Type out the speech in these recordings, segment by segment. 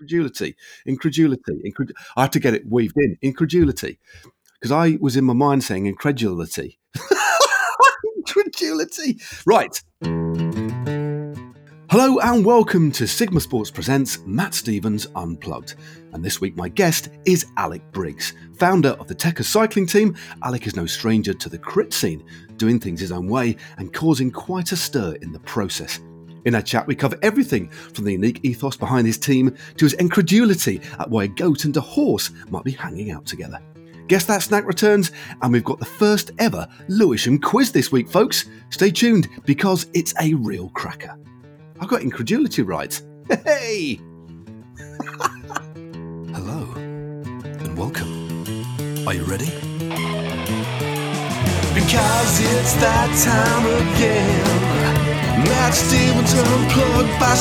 incredulity, incredulity, incred- I had to get it weaved in, incredulity, because I was in my mind saying incredulity, incredulity. Right. Hello and welcome to Sigma Sports Presents Matt Stevens Unplugged. And this week my guest is Alec Briggs, founder of the Tekka cycling team. Alec is no stranger to the crit scene, doing things his own way and causing quite a stir in the process. In our chat, we cover everything from the unique ethos behind his team to his incredulity at why a goat and a horse might be hanging out together. Guess that snack returns, and we've got the first ever Lewisham quiz this week, folks. Stay tuned because it's a real cracker. I got incredulity right. Hey! Hello, and welcome. Are you ready? Because it's that time again. Matt Stevens unplugged by.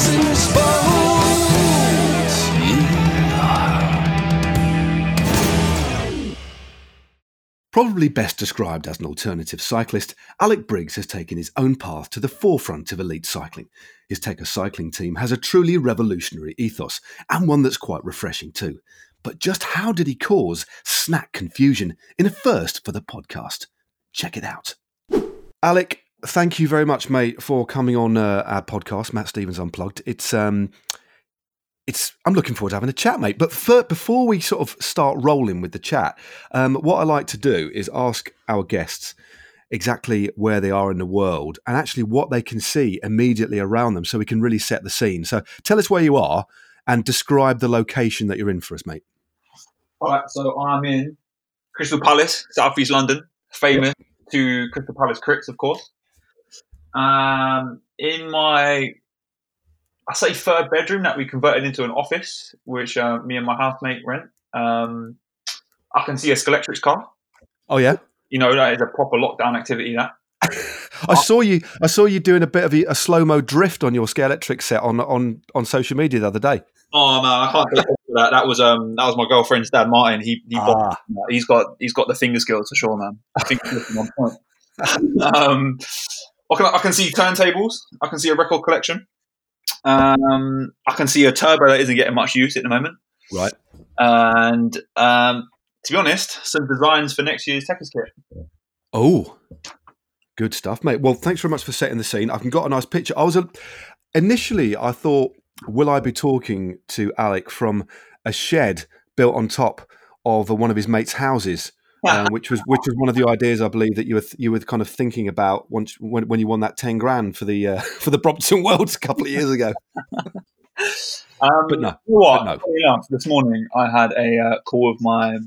Probably best described as an alternative cyclist, Alec Briggs has taken his own path to the forefront of elite cycling. His Tekka cycling team has a truly revolutionary ethos, and one that's quite refreshing too. But just how did he cause snack confusion in a first for the podcast? Check it out. Alec, thank you very much, mate, for coming on uh, our podcast, Matt Stevens Unplugged. It's um, it's I'm looking forward to having a chat, mate. But for, before we sort of start rolling with the chat, um, what I like to do is ask our guests exactly where they are in the world and actually what they can see immediately around them, so we can really set the scene. So tell us where you are and describe the location that you're in for us, mate. All right, so I'm in Crystal Palace, Southeast London, famous to Crystal Palace crits, of course. Um, in my, I say third bedroom that we converted into an office, which uh, me and my housemate rent. Um, I can see a Scalextric car. Oh yeah, you know that is a proper lockdown activity. That I saw you. I saw you doing a bit of a, a slow mo drift on your Scalextric set on on on social media the other day. Oh man, I can't take that. That was um that was my girlfriend's dad, Martin. He he ah. he's got he's got the finger skills for sure, man. I think on point. um, I can, I can see turntables. I can see a record collection. Um, I can see a turbo that isn't getting much use at the moment. Right. And um, to be honest, some designs for next year's Tekka's kit. Oh, good stuff, mate. Well, thanks very much for setting the scene. I've got a nice picture. I was a, initially, I thought, will I be talking to Alec from a shed built on top of one of his mates' houses? Um, which was which was one of the ideas I believe that you were th- you were kind of thinking about once when, when you won that ten grand for the uh, for the Brompton Worlds a couple of years ago. um, but no, what? But no. This morning I had a uh, call with my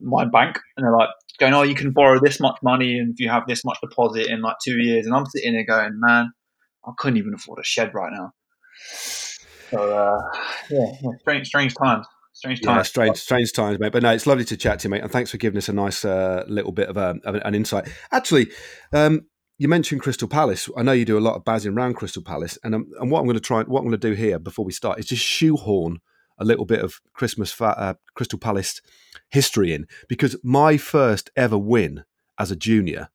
my bank, and they're like going, "Oh, you can borrow this much money, and if you have this much deposit in like two years." And I'm sitting there going, "Man, I couldn't even afford a shed right now." So uh, yeah, yeah, strange, strange times. Strange times. Yeah, strange, strange times, mate. But no, it's lovely to chat to you, mate. And thanks for giving us a nice uh, little bit of, a, of, an insight. Actually, um, you mentioned Crystal Palace. I know you do a lot of buzzing around Crystal Palace, and um, and what I'm going to try, what I'm going to do here before we start is just shoehorn a little bit of Christmas fa- uh, Crystal Palace history in because my first ever win as a junior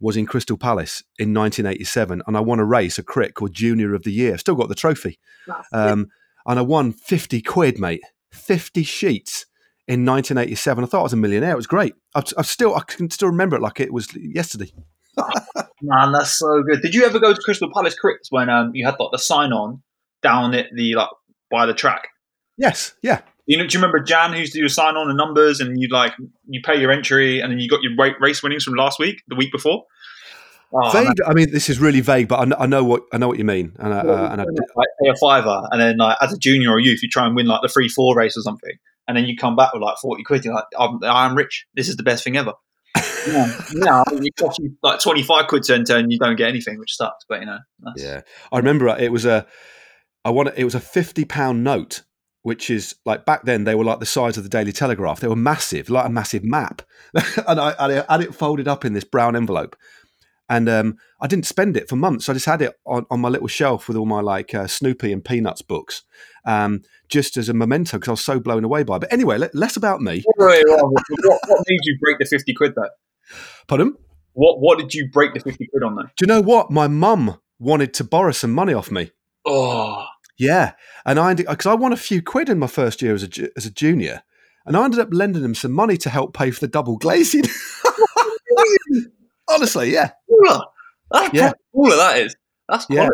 was in Crystal Palace in 1987, and I won a race, a crit called Junior of the Year. Still got the trophy, um, and I won 50 quid, mate. 50 sheets in 1987. I thought I was a millionaire. It was great. I, I still, I can still remember it like it was yesterday. Man, that's so good. Did you ever go to Crystal Palace Crits when um, you had like the sign on down at the like by the track? Yes, yeah. You know, do you remember Jan who used to do a sign on the numbers and you'd like you pay your entry and then you got your race winnings from last week, the week before? Oh, vague. I mean, this is really vague, but I know, I know what I know what you mean. And, I, uh, and I, like pay a fiver, and then like as a junior or youth, you try and win like the free four race or something, and then you come back with like forty quid. You're like, I'm, I'm rich. This is the best thing ever. yeah, no, it costs you like twenty five quid to enter, and you don't get anything, which sucks. But you know, yeah, I remember it was a, I want it was a fifty pound note, which is like back then they were like the size of the Daily Telegraph. They were massive, like a massive map, and I, I had it folded up in this brown envelope and um, I didn't spend it for months. I just had it on, on my little shelf with all my like uh, Snoopy and Peanuts books, um, just as a memento because I was so blown away by it. But anyway, let, less about me. Wait, wait, what, what, made you break the fifty quid though? Pardon? What What did you break the fifty quid on though? Do you know what? My mum wanted to borrow some money off me. Oh. Yeah, and I because I won a few quid in my first year as a as a junior, and I ended up lending him some money to help pay for the double glazing. Honestly, yeah, that's yeah, all of that is. That's quality. yeah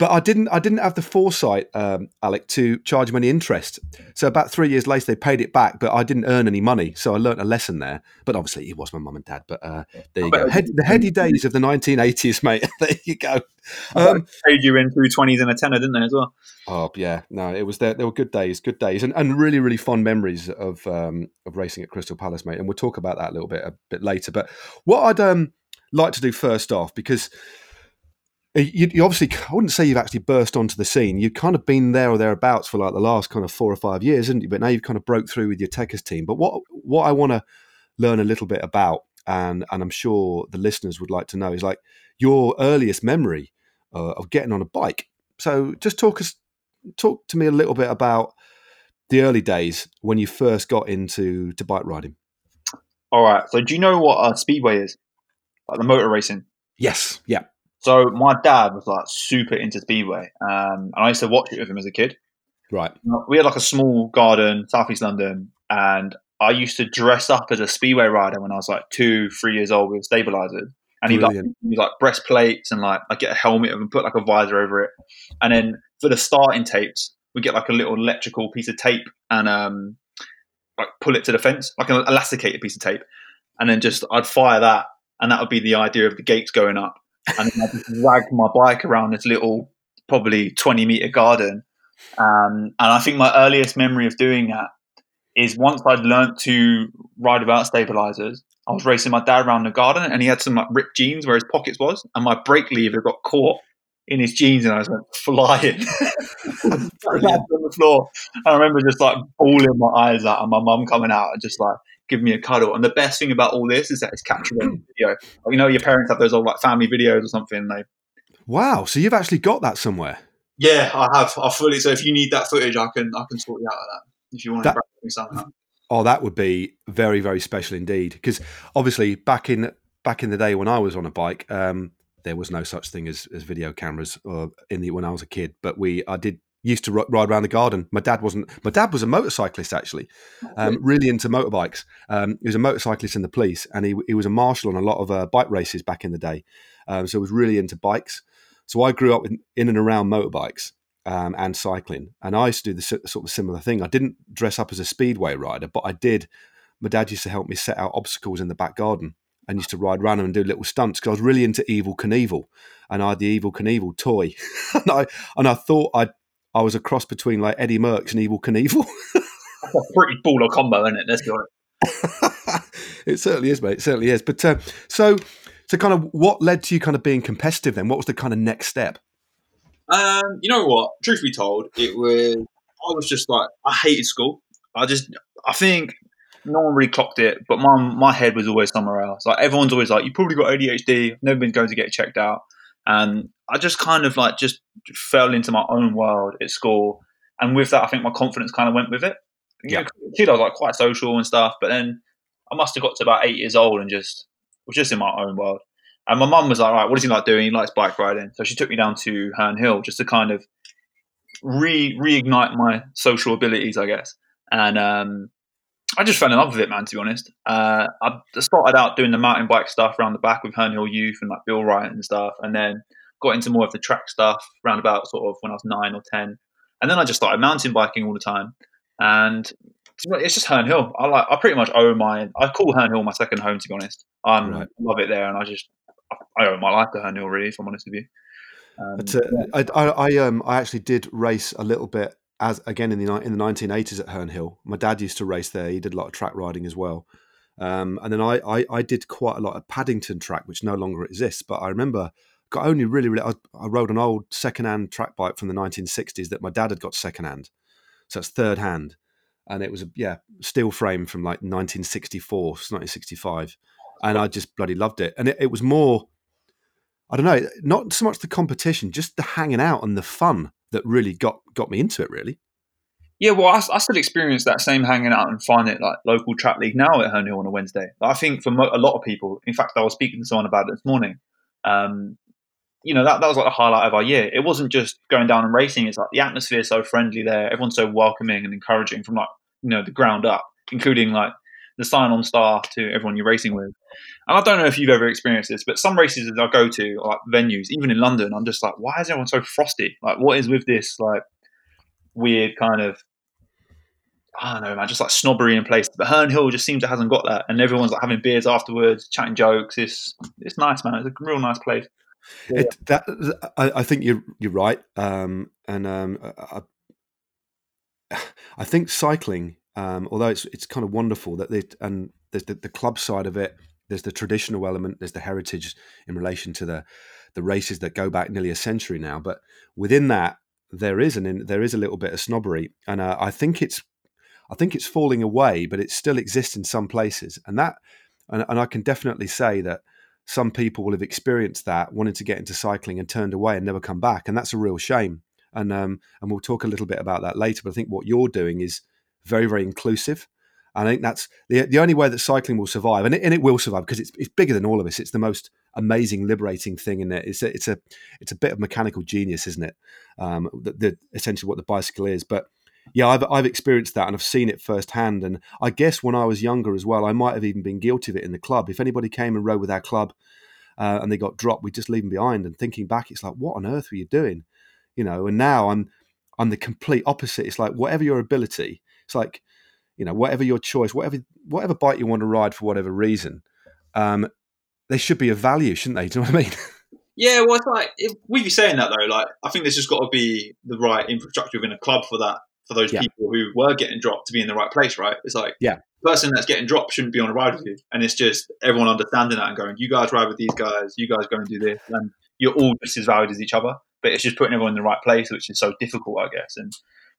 but I didn't. I didn't have the foresight, um, Alec, to charge any interest. So about three years later, they paid it back, but I didn't earn any money. So I learnt a lesson there. But obviously, it was my mum and dad. But uh, there you go. Head, the heady days of the 1980s, mate. there you go. Um, paid you in through twenties and a tenner, didn't they, as well? Oh yeah, no, it was there. There were good days, good days, and, and really, really fond memories of um, of racing at Crystal Palace, mate. And we'll talk about that a little bit a bit later. But what I'd um, like to do first off, because you, you, obviously I wouldn't say you've actually burst onto the scene. You've kind of been there or thereabouts for like the last kind of four or five years, haven't you? But now you've kind of broke through with your Tekkerz team. But what what I want to learn a little bit about, and and I'm sure the listeners would like to know, is like your earliest memory uh, of getting on a bike. So just talk us talk to me a little bit about the early days when you first got into to bike riding. All right. So do you know what a speedway is? Like the motor racing. Yes. Yeah. So my dad was like super into speedway, um, and I used to watch it with him as a kid. Right. We had like a small garden, southeast London, and I used to dress up as a speedway rider when I was like two, three years old with stabilizers. And he'd like, he'd like breastplates and like I get a helmet and put like a visor over it. And then for the starting tapes, we get like a little electrical piece of tape and um, like pull it to the fence, like an elasticated piece of tape. And then just I'd fire that, and that would be the idea of the gates going up and I just dragged my bike around this little, probably 20 meter garden. Um, and I think my earliest memory of doing that is once I'd learnt to ride without stabilizers. I was racing my dad around the garden, and he had some like ripped jeans where his pockets was, and my brake lever got caught in his jeans, and I was went flying on the floor. And I remember just like bawling my eyes out, and my mum coming out and just like give me a cuddle. And the best thing about all this is that it's captured on video. You know, your parents have those old like family videos or something. They wow. So you've actually got that somewhere. Yeah, I have. I fully. So if you need that footage, I can I can sort you out of that. If you want that, to me somehow. Oh, that would be very very special indeed. Because obviously back in back in the day when I was on a bike. Um, there was no such thing as, as video cameras uh, in the when I was a kid, but we I did used to ride around the garden. My dad wasn't. My dad was a motorcyclist actually, um, really into motorbikes. Um, he was a motorcyclist in the police, and he he was a marshal on a lot of uh, bike races back in the day. Um, so he was really into bikes. So I grew up in, in and around motorbikes um, and cycling, and I used to do the sort of similar thing. I didn't dress up as a speedway rider, but I did. My dad used to help me set out obstacles in the back garden and used to ride around and do little stunts because I was really into Evel Knievel, and I had the Evel Knievel toy, and I and I thought I'd I was a cross between like Eddy Merckx and Evel Knievel. That's a pretty baller combo, isn't it? Let's be honest. it certainly is, mate. It certainly is. But uh, so, so kind of, what led to you kind of being competitive? Then, what was the kind of next step? Um, you know what? Truth be told, it was. I was just like, I hated school. I just, I think no one really clocked it, but my my head was always somewhere else. Like everyone's always like, you probably got ADHD. Never been going to get checked out. And I just kind of like just fell into my own world at school. And with that, I think my confidence kind of went with it. You yeah. Know, kid, I was like quite social and stuff, but then I must have got to about eight years old and just was just in my own world. And my mum was like, "All right, what does he like doing? He likes bike riding." So she took me down to Herne Hill just to kind of re reignite my social abilities, I guess. And um, I just fell in love with it, man. To be honest, uh, I started out doing the mountain bike stuff around the back with Herne Hill Youth and like Bill Wright and stuff, and then got into more of the track stuff around about sort of when I was nine or ten, and then I just started mountain biking all the time, and it's just Herne Hill. I like. I pretty much owe my. I call Herne Hill my second home. To be honest, I right. love it there, and I just I owe my life to Herne Hill. Really, if I'm honest with you. Um, but, uh, yeah. I, I, I, um I actually did race a little bit as again in the in the 1980s at Herne Hill. My dad used to race there. He did a lot of track riding as well. Um, and then I, I, I did quite a lot of Paddington track, which no longer exists. But I remember got only really, really I, I rode an old second-hand track bike from the 1960s that my dad had got second-hand, so it's third hand, and it was a yeah steel frame from like 1964, 1965, and I just bloody loved it. And it, it was more, I don't know, not so much the competition, just the hanging out and the fun that really got got me into it. Really. Yeah, well, I, I still experience that same hanging out and fun at like local track league now at Herne Hill on a Wednesday. I think for mo- a lot of people, in fact, I was speaking to someone about it this morning. Um, you know that that was like the highlight of our year. It wasn't just going down and racing. It's like the atmosphere so friendly there. Everyone's so welcoming and encouraging from like you know the ground up, including like the sign-on staff to everyone you're racing with. And I don't know if you've ever experienced this, but some races that I go to, like venues, even in London, I'm just like, why is everyone so frosty? Like, what is with this like weird kind of I don't know, man, just like snobbery in place. But Herne Hill just seems it hasn't got that, and everyone's like having beers afterwards, chatting jokes. It's it's nice, man. It's a real nice place. Yeah. It, that I, I, think you're you're right, um, and um, I, I, think cycling, um, although it's it's kind of wonderful that they and there's the, the club side of it, there's the traditional element, there's the heritage in relation to the the races that go back nearly a century now. But within that, there is an there is a little bit of snobbery, and uh, I think it's I think it's falling away, but it still exists in some places, and that and, and I can definitely say that some people will have experienced that, wanted to get into cycling and turned away and never come back, and that's a real shame. And um, and we'll talk a little bit about that later. But I think what you're doing is very very inclusive. And I think that's the the only way that cycling will survive, and it, and it will survive because it's it's bigger than all of us. It's the most amazing, liberating thing in it. It's a, it's a it's a bit of mechanical genius, isn't it? Um, the, the essentially what the bicycle is, but yeah, I've I've experienced that and I've seen it firsthand. And I guess when I was younger as well, I might have even been guilty of it in the club. If anybody came and rode with our club uh, and they got dropped, we'd just leave them behind. And thinking back, it's like, what on earth were you doing? You know. And now I'm I'm the complete opposite. It's like whatever your ability, it's like you know whatever your choice, whatever whatever bike you want to ride for whatever reason, um, they should be of value, shouldn't they? Do you know what I mean? Yeah, well, it's like if, with you saying that though, like I think there's just got to be the right infrastructure within a club for that for those yeah. people who were getting dropped to be in the right place, right? It's like, yeah, person that's getting dropped shouldn't be on a ride with you, and it's just everyone understanding that and going, you guys ride with these guys, you guys go and do this, and you're all just as valued as each other. But it's just putting everyone in the right place, which is so difficult, I guess, and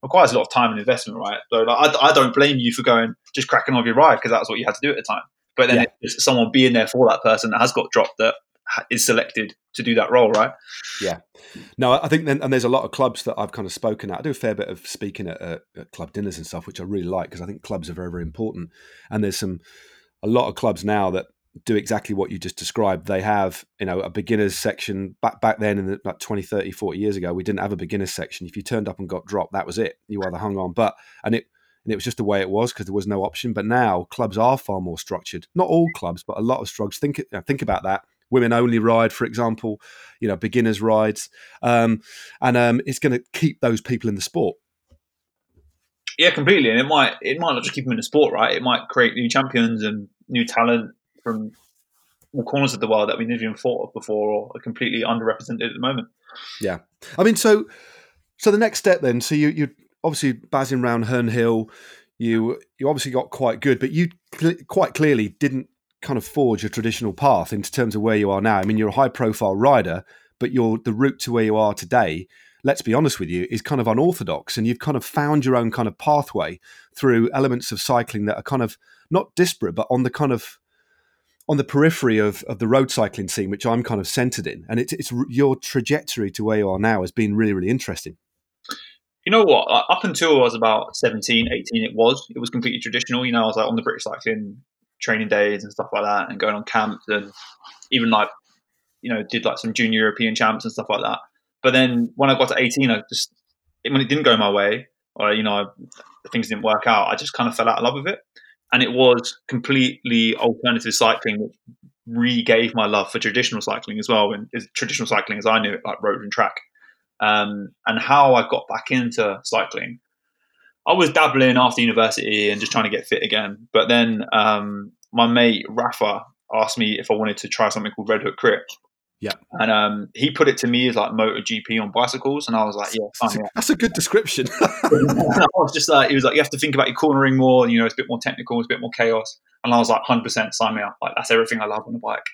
requires a lot of time and investment, right? So like, I, I don't blame you for going just cracking on your ride because that's what you had to do at the time. But then yeah. it's someone being there for that person that has got dropped that is selected to do that role, right? Yeah. No, I think then, and there's a lot of clubs that I've kind of spoken at. I do a fair bit of speaking at, uh, at club dinners and stuff, which I really like because I think clubs are very, very important. And there's some, a lot of clubs now that do exactly what you just described. They have, you know, a beginners section. Back back then, in the, like 20, 30, 40 years ago, we didn't have a beginners section. If you turned up and got dropped, that was it. You either hung on, but and it and it was just the way it was because there was no option. But now clubs are far more structured. Not all clubs, but a lot of strugs. Think think about that women only ride, for example, you know, beginners rides, um, and um, it's going to keep those people in the sport. Yeah, completely, and it might it might not just keep them in the sport, right? It might create new champions and new talent from all corners of the world that we never even thought of before, or are completely underrepresented at the moment. Yeah, I mean, so so the next step then, so you you obviously buzzing around Herne Hill, you you obviously got quite good, but you cl- quite clearly didn't kind of forge a traditional path in terms of where you are now. I mean, you're a high profile rider, but you're the route to where you are today. Let's be honest with you, is kind of unorthodox, and you've kind of found your own kind of pathway through elements of cycling that are kind of not disparate, but on the kind of on the periphery of, of the road cycling scene, which I'm kind of centered in. And it's, it's your trajectory to where you are now has been really, really interesting. You know what? Up until I was about 17, 18, it was. It was completely traditional. You know, I was like on the British Cycling training days and stuff like that, and going on camps and even like you know did like some junior European champs and stuff like that. But then when I got to 18, I just when it didn't go my way, or you know things didn't work out, I just kind of fell out of love with it. And it was completely alternative cycling which re-gave my love for traditional cycling as well, and traditional cycling as I knew it, like road and track. Um, and how I got back into cycling I was dabbling after university and just trying to get fit again. But then um, my mate Rafa asked me if I wanted to try something called Red Hook Crit. Yeah. And um, he put it to me as like MotoGP on bicycles. And I was like, yeah, fine, yeah. That's a good description. I was just like, he was like, you have to think about your cornering more. You know, it's a bit more technical, it's a bit more chaos. And I was like, 100% sign me up. Like, that's everything I love on a bike.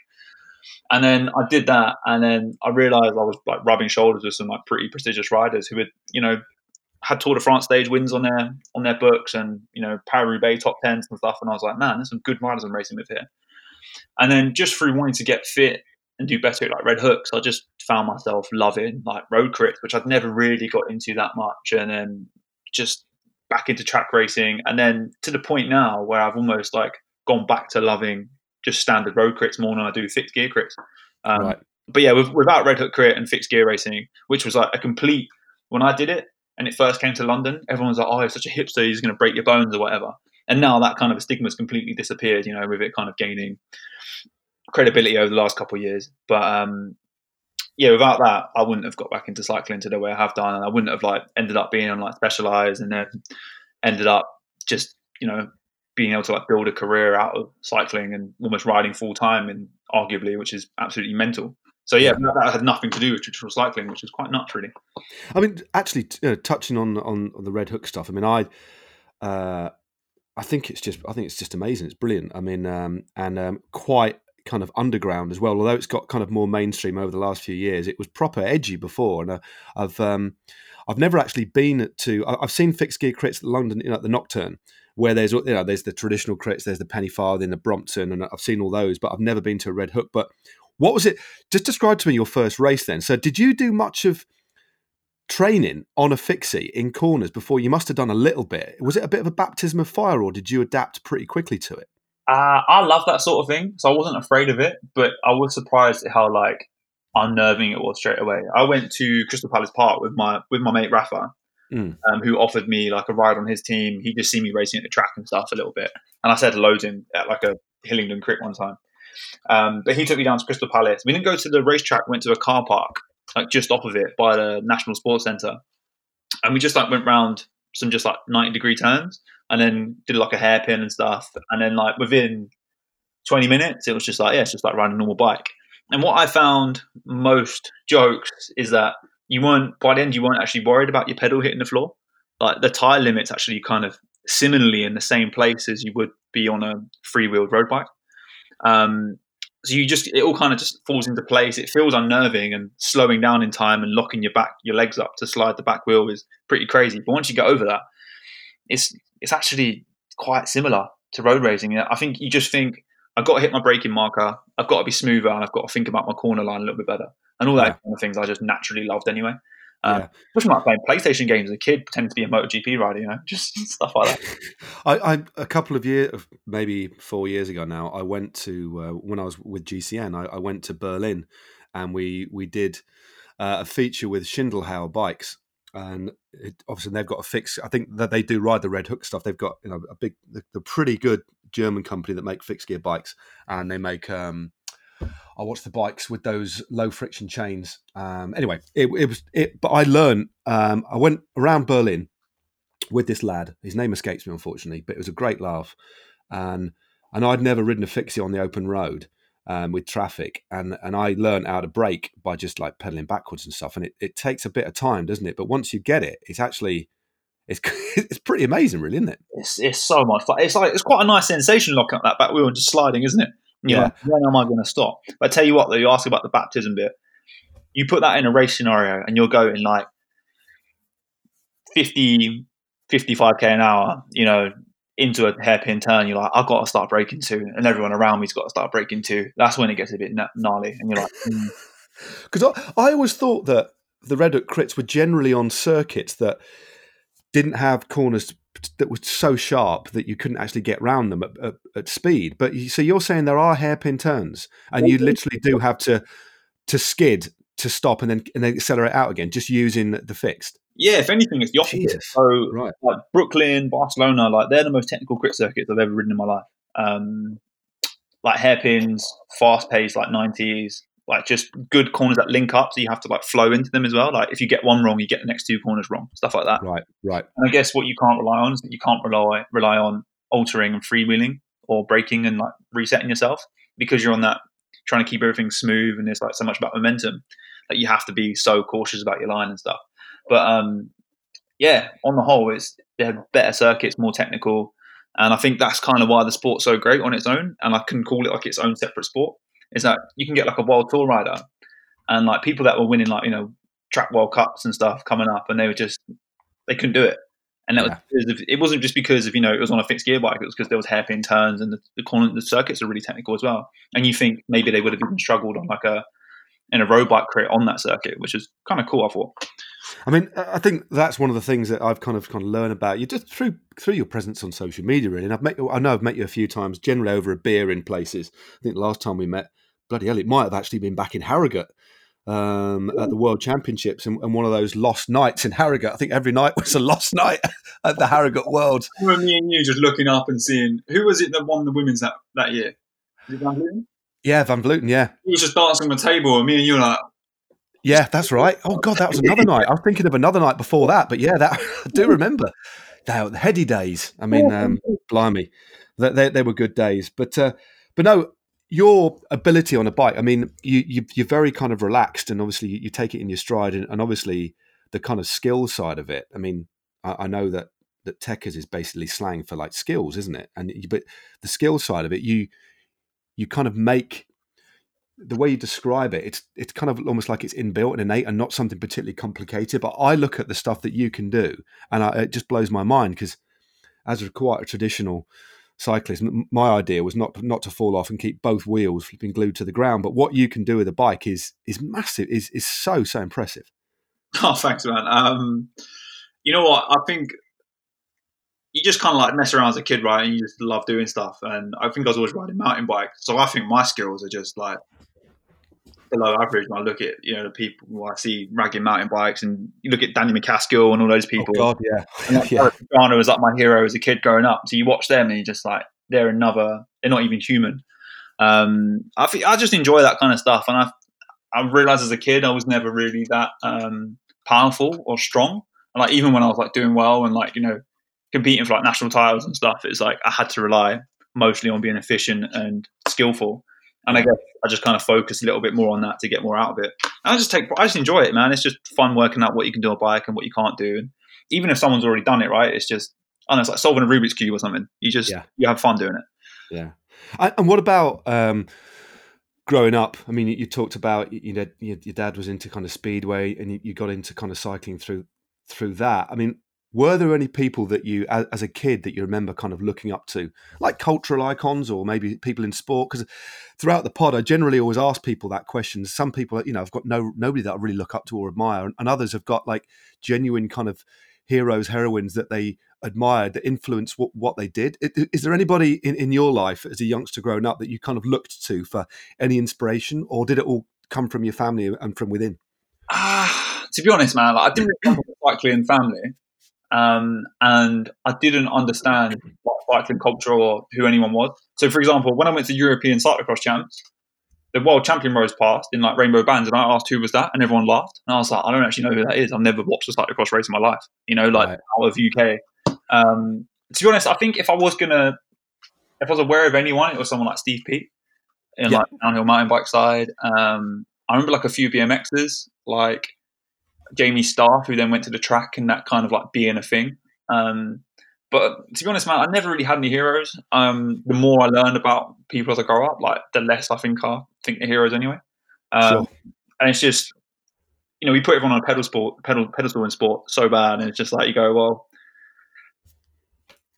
And then I did that. And then I realized I was like rubbing shoulders with some like pretty prestigious riders who had, you know, had Tour de France stage wins on their on their books and you know Paris Roubaix top tens and stuff, and I was like, man, there's some good riders I'm racing with here. And then just through wanting to get fit and do better at like red hooks, I just found myself loving like road crits, which I'd never really got into that much, and then just back into track racing, and then to the point now where I've almost like gone back to loving just standard road crits more than I do fixed gear crits. Um, right. but yeah, with, without Red Hook Crit and fixed gear racing, which was like a complete when I did it and it first came to London, everyone was like, "Oh, he's such a hipster, he's going to break your bones or whatever." And now that kind of stigma has completely disappeared. You know, with it kind of gaining credibility over the last couple of years. But um, yeah, without that, I wouldn't have got back into cycling to the way I have done, and I wouldn't have like ended up being on like Specialized, and then ended up just you know being able to like build a career out of cycling and almost riding full time, and arguably, which is absolutely mental. So yeah. That, had nothing to do with traditional cycling, which is quite nuts, really. I mean, actually, uh, touching on, on, on the Red Hook stuff. I mean, I uh, I think it's just I think it's just amazing. It's brilliant. I mean, um, and um, quite kind of underground as well. Although it's got kind of more mainstream over the last few years, it was proper edgy before. And uh, I've um, I've never actually been to. I've seen fixed gear crits at London, you know, at the Nocturne, where there's you know there's the traditional crits, there's the penny farthing, the Brompton, and I've seen all those, but I've never been to a Red Hook. But what was it? Just describe to me your first race then. So, did you do much of training on a fixie in corners before? You must have done a little bit. Was it a bit of a baptism of fire, or did you adapt pretty quickly to it? Uh, I love that sort of thing, so I wasn't afraid of it. But I was surprised at how like unnerving it was straight away. I went to Crystal Palace Park with my with my mate Rafa, mm. um, who offered me like a ride on his team. He just seen me racing at the track and stuff a little bit, and I said hello to him at like a Hillingdon crit one time. Um, but he took me down to Crystal Palace. We didn't go to the racetrack. Went to a car park, like just off of it by the National Sports Centre, and we just like went round some just like ninety degree turns, and then did like a hairpin and stuff. And then like within twenty minutes, it was just like yeah, it's just like riding a normal bike. And what I found most jokes is that you weren't by the end you weren't actually worried about your pedal hitting the floor. Like the tire limits actually kind of similarly in the same place as you would be on a free wheeled road bike. Um, so you just it all kind of just falls into place. It feels unnerving and slowing down in time and locking your back your legs up to slide the back wheel is pretty crazy. But once you get over that, it's it's actually quite similar to road racing. I think you just think I've got to hit my braking marker, I've got to be smoother, and I've got to think about my corner line a little bit better, and all that yeah. kind of things I just naturally loved anyway. Um, yeah. Especially like playing PlayStation games as a kid, pretending to be a MotoGP rider, you know, just stuff like that. I, I, a couple of years, maybe four years ago now, I went to uh, when I was with GCN. I, I, went to Berlin, and we we did uh, a feature with Schindelhauer bikes, and it, obviously they've got a fix. I think that they do ride the Red Hook stuff. They've got you know a big, the pretty good German company that make fixed gear bikes, and they make um, I watched the bikes with those low friction chains. Um, anyway, it, it, was it, but I learned. Um, I went around Berlin with this lad. His name escapes me, unfortunately, but it was a great laugh. And and I'd never ridden a fixie on the open road um, with traffic, and and I learned how to brake by just like pedaling backwards and stuff. And it, it takes a bit of time, doesn't it? But once you get it, it's actually it's it's pretty amazing, really, isn't it? It's, it's so much fun. It's like it's quite a nice sensation locking up that back wheel and just sliding, isn't it? Yeah. Know, when am I going to stop? But I tell you what, though, you ask about the baptism bit. You put that in a race scenario, and you're going like 50, 55k an hour. You know, into a hairpin turn, you're like, I've got to start braking too, and everyone around me's got to start braking too. That's when it gets a bit gnarly, and you're like, because mm. I, I always thought that the Red Hook crits were generally on circuits that didn't have corners that was so sharp that you couldn't actually get round them at, at, at speed. But you, so you're saying there are hairpin turns, and you literally do have to to skid to stop and then and then accelerate out again, just using the fixed. Yeah, if anything, it's the opposite. Jesus. So, right. like Brooklyn, Barcelona, like they're the most technical crit circuits I've ever ridden in my life. Um, like hairpins, fast pace, like nineties, like just good corners that link up, so you have to like flow into them as well. Like if you get one wrong, you get the next two corners wrong, stuff like that. Right, right. And I guess what you can't rely on is that you can't rely rely on altering and freewheeling or braking and like resetting yourself because you're on that trying to keep everything smooth and there's like so much about momentum that you have to be so cautious about your line and stuff. But um, yeah, on the whole, it's they're better circuits, more technical, and I think that's kind of why the sport's so great on its own. And I can call it like its own separate sport is that you can get like a world tour rider and like people that were winning like you know track world cups and stuff coming up and they were just they couldn't do it and that yeah. was of, it wasn't just because of you know it was on a fixed gear bike it was because there was hairpin turns and the, the corner the circuits are really technical as well and you think maybe they would have even struggled on like a in a road bike crit on that circuit which is kind of cool i thought I mean, I think that's one of the things that I've kind of kind of learned about you just through through your presence on social media, really. And I've met, I know I've met you a few times, generally over a beer in places. I think the last time we met, bloody hell, it might have actually been back in Harrogate um, at the World Championships and, and, one of those lost nights in Harrogate. I think every night was a lost night at the Harrogate World. Were me and you just looking up and seeing who was it that won the women's that, that year? Van? Yeah, Van Vleuten, yeah. He was just dancing on the table and me and you were like, yeah, that's right. Oh God, that was another night. I was thinking of another night before that, but yeah, that I do remember. They the heady days. I mean, um, blimey, they, they, they, were good days. But uh, but no, your ability on a bike. I mean, you, you are very kind of relaxed, and obviously you, you take it in your stride, and, and, obviously the kind of skill side of it. I mean, I, I know that that tekkers is basically slang for like skills, isn't it? And but the skill side of it, you you kind of make the way you describe it, it's it's kind of almost like it's inbuilt and innate and not something particularly complicated. But I look at the stuff that you can do, and I, it just blows my mind because as a quite a traditional cyclist, my idea was not not to fall off and keep both wheels flipping glued to the ground. But what you can do with a bike is is massive, is is so so impressive. Oh, thanks, man. Um, you know what? I think you just kind of like mess around as a kid, right? And you just love doing stuff. And I think I was always riding mountain bikes, so I think my skills are just like below average when I look at you know the people I see ragging mountain bikes, and you look at Danny MacAskill and all those people. Oh God, yeah, and like, yeah. Was like my hero as a kid growing up. So you watch them, and you just like they're another. They're not even human. Um, I think I just enjoy that kind of stuff, and I I realized as a kid I was never really that um, powerful or strong. And like even when I was like doing well and like you know competing for like national titles and stuff, it's like I had to rely mostly on being efficient and skillful. And I guess I just kind of focus a little bit more on that to get more out of it. And I just take, I just enjoy it, man. It's just fun working out what you can do on a bike and what you can't do. And even if someone's already done it, right? It's just, I know, it's like solving a Rubik's cube or something. You just, yeah. you have fun doing it. Yeah. And what about um, growing up? I mean, you, talked about you know your, dad was into kind of speedway, and you, got into kind of cycling through through that. I mean, were there any people that you as, a kid that you remember kind of looking up to? Like cultural icons or maybe people in sport? Because throughout the pod i generally always ask people that question. Some people you know i've got no nobody that i really look up to or admire and, and others have got like genuine kind of heroes heroines that they admired that influenced what, what they did. Is there anybody in, in your life as a youngster growing up that you kind of looked to for any inspiration or did it all come from your family and from within? Ah to be honest man like, i didn't really come from a cycling family um, and I didn't understand what cycling culture or who anyone was. So, for example, when I went to European cyclocross champs, the world champion rose past in like rainbow bands, and I asked who was that, and everyone laughed. And I was like, I don't actually know who that is. I've never watched a cyclocross race in my life. You know, like right. out of UK. Um, to be honest, I think if I was gonna, if I was aware of anyone, it was someone like Steve Peat in yeah. like downhill mountain bike side. Um, I remember like a few BMXs, like Jamie Staff, who then went to the track and that kind of like being a thing. Um, but to be honest, man, I never really had any heroes. Um, the more I learned about people as I grow up, like the less I think I think the heroes anyway. Um, sure. And it's just, you know, we put everyone on a pedal sport, pedal pedestal in sport so bad, and it's just like you go, well,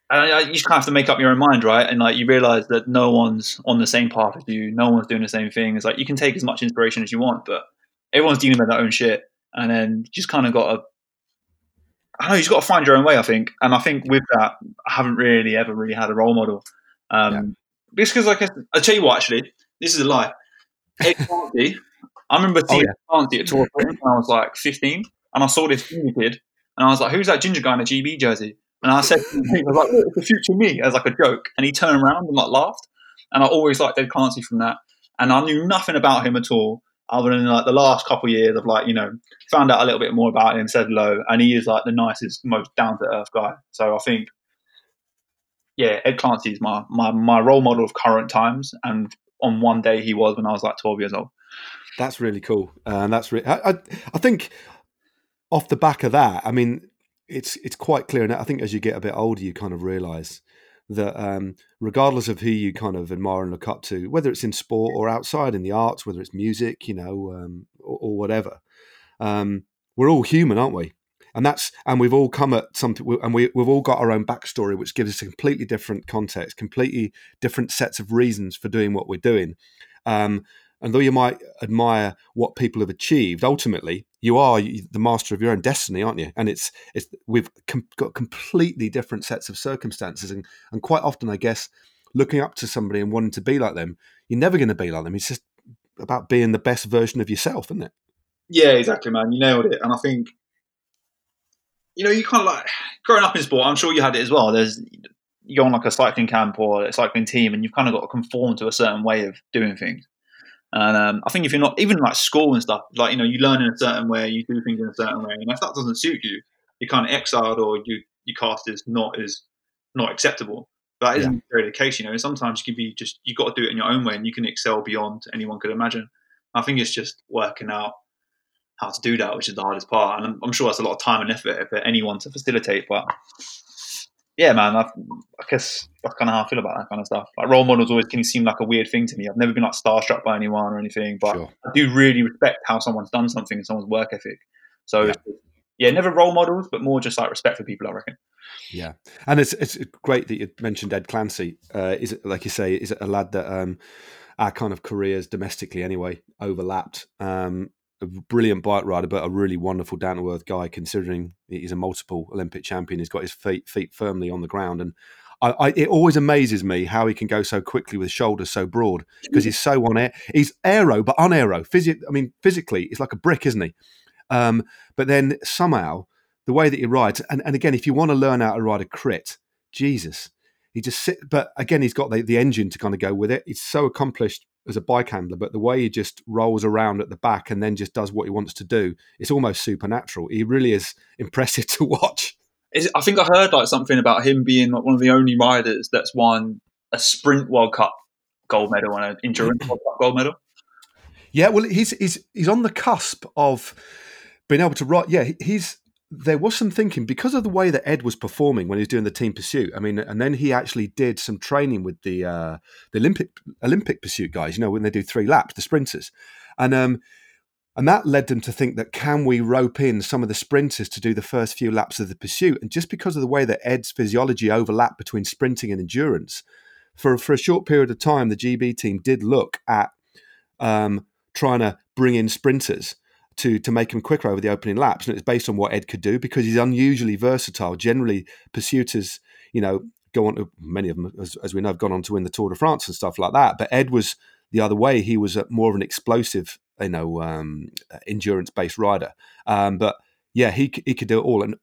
and you just kind of have to make up your own mind, right? And like you realize that no one's on the same path as you, no one's doing the same thing. It's like you can take as much inspiration as you want, but everyone's dealing with their own shit and then just kind of got to. I don't know. You just got to find your own way. I think, and I think with that, I haven't really ever really had a role model. Um, yeah. Because like I tell you what, actually, this is a lie. Ed Clancy, I remember seeing oh, yeah. at Tour when I was like 15, and I saw this ginger kid, and I was like, "Who's that ginger guy in a GB jersey?" And I said, "I was like, Look, it's the future me," as like a joke, and he turned around and like laughed, and I always liked Ed Clancy from that, and I knew nothing about him at all other than like the last couple of years of like you know found out a little bit more about him said hello and he is like the nicest most down to earth guy. So i think yeah ed clancy is my, my my role model of current times and on one day he was when i was like 12 years old. That's really cool. Uh, and that's really I, I, I think off the back of that i mean it's it's quite clear and i think as you get a bit older you kind of realize that um, regardless of who you kind of admire and look up to, whether it's in sport or outside in the arts, whether it's music, you know, um, or, or, whatever, um, we're all human, aren't we? And that's and we've all come at something, and we, we've all got our own backstory, which gives us a completely different context, completely different sets of reasons for doing what we're doing. Um, and though you might admire what people have achieved, ultimately you are the master of your own destiny, aren't you? And it's it's we've com- got completely different sets of circumstances, and and quite often, I guess, looking up to somebody and wanting to be like them, you're never going to be like them. It's just about being the best version of yourself, isn't it? Yeah, exactly, man. You nailed it. And I think, you know, you kind of like growing up in sport. I'm sure you had it as well. There's you go on like a cycling camp or a cycling team, and you've kind of got to conform to a certain way of doing things. And um, I think if you're not even like school and stuff, like you know, you learn in a certain way, you do things in a certain way, and if that doesn't suit you, you're kind of exiled or you you cast as not as not acceptable. But that isn't yeah. really the case. You know, sometimes you can be just you got to do it in your own way, and you can excel beyond anyone could imagine. I think it's just working out how to do that, which is the hardest part, and I'm, I'm sure that's a lot of time and effort for anyone to facilitate. But yeah, man, I've, i guess that's kind of how I feel about that kind of stuff. Like role models always can seem like a weird thing to me. I've never been like starstruck by anyone or anything, but sure. I do really respect how someone's done something and someone's work ethic. So yeah. yeah. never role models, but more just like respect for people. I reckon. Yeah, and it's it's great that you mentioned Ed Clancy. Uh, is it like you say? Is it a lad that um, our kind of careers domestically anyway overlapped? Um, a brilliant bike rider, but a really wonderful down to earth guy. Considering he's a multiple Olympic champion, he's got his feet feet firmly on the ground, and I, I, it always amazes me how he can go so quickly with shoulders so broad because he's so on air. He's aero, but on aero. Physi- I mean, physically, he's like a brick, isn't he? Um, but then somehow the way that he rides, and, and again, if you want to learn how to ride a crit, Jesus, he just sit. But again, he's got the, the engine to kind of go with it. He's so accomplished as a bike handler, but the way he just rolls around at the back and then just does what he wants to do, it's almost supernatural. He really is impressive to watch. I think I heard like something about him being like one of the only riders that's won a sprint World Cup gold medal and an endurance World Cup gold medal. Yeah, well, he's he's he's on the cusp of being able to ride. Yeah, he's there was some thinking because of the way that Ed was performing when he was doing the team pursuit. I mean, and then he actually did some training with the uh, the Olympic Olympic pursuit guys. You know, when they do three laps, the sprinters, and um, and that led them to think that can we rope in some of the sprinters to do the first few laps of the pursuit? And just because of the way that Ed's physiology overlapped between sprinting and endurance, for for a short period of time, the GB team did look at um, trying to bring in sprinters to to make him quicker over the opening laps, and it's based on what Ed could do because he's unusually versatile. Generally, pursuiters, you know, go on to many of them, as, as, we know, have gone on to win the Tour de France and stuff like that. But Ed was the other way; he was a, more of an explosive, you know, um, endurance based rider. Um, but yeah, he he could do it all, and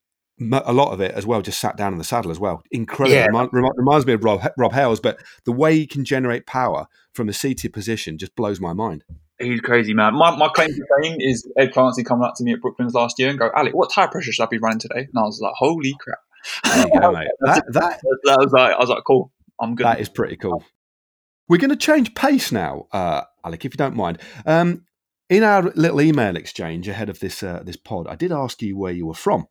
a lot of it as well just sat down in the saddle as well. Incredible. Yeah. reminds me of Rob, Rob Hayles, but the way he can generate power from a seated position just blows my mind. He's crazy, man. My, my claim to fame is Ed Clancy coming up to me at Brooklands last year and go, Alec, what tire pressure should I be running today? And I was like, holy crap. Go, that, that, that, was like, I was like, cool, I'm good. That is pretty cool. We're going to change pace now, uh, Alec, if you don't mind. Um, in our little email exchange ahead of this uh, this pod, I did ask you where you were from,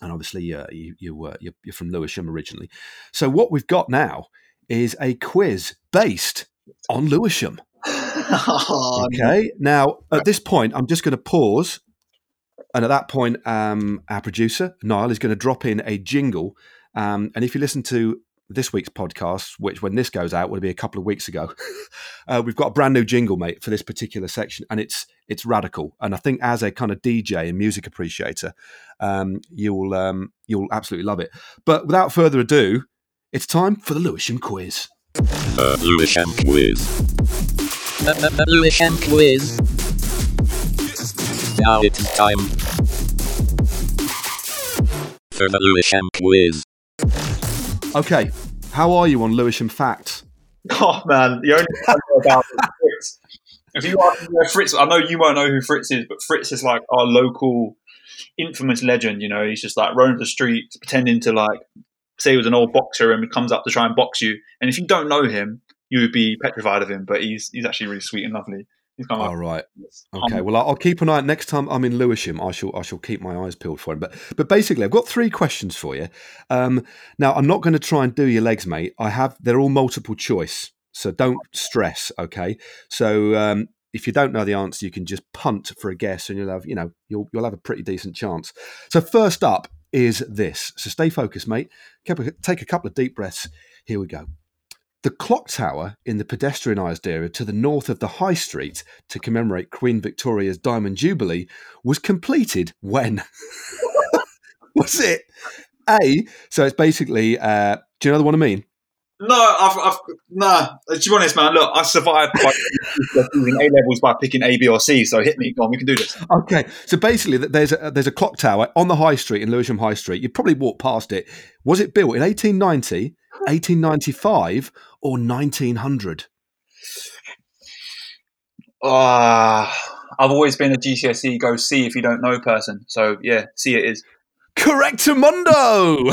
and obviously uh, you, you were you're, you're from Lewisham originally. So what we've got now is a quiz based on Lewisham. Oh, okay. Now, at this point, I'm just going to pause. And at that point, um, our producer, Niall, is going to drop in a jingle. Um, and if you listen to this week's podcast, which when this goes out will be a couple of weeks ago, uh, we've got a brand new jingle, mate, for this particular section, and it's it's radical. And I think as a kind of DJ and music appreciator, um, you'll um, you'll absolutely love it. But without further ado, it's time for the Lewisham quiz. Uh, Lewisham quiz. Lewisham quiz. Now it's time for the Lewisham quiz. Okay, how are you on Lewisham facts? Oh man, the only thing I know about Fritz. If you ask me Fritz, I know you won't know who Fritz is, but Fritz is like our local infamous legend. You know, he's just like roaming the streets, pretending to like say he was an old boxer and he comes up to try and box you. And if you don't know him, you would be petrified of him, but he's he's actually really sweet and lovely. He's kind of All right. Okay. Well, I'll keep an eye. Next time I'm in Lewisham, I shall I shall keep my eyes peeled for him. But but basically, I've got three questions for you. Um, now, I'm not going to try and do your legs, mate. I have. They're all multiple choice, so don't stress. Okay. So um, if you don't know the answer, you can just punt for a guess, and you'll have you know you'll you'll have a pretty decent chance. So first up is this. So stay focused, mate. Take a couple of deep breaths. Here we go. The clock tower in the pedestrianised area to the north of the High Street to commemorate Queen Victoria's Diamond Jubilee was completed when? was it A? So it's basically, uh, do you know the one I mean? No, I've, I've nah. To be honest, man, look, I survived by using A levels by picking A, B, or C. So hit me, go on, we can do this. Okay, so basically, there's a there's a clock tower on the High Street in Lewisham High Street. You probably walked past it. Was it built in 1890, 1895, or 1900? Ah, uh, I've always been a GCSE go see if you don't know person. So yeah, see it is. Correct, Mundo.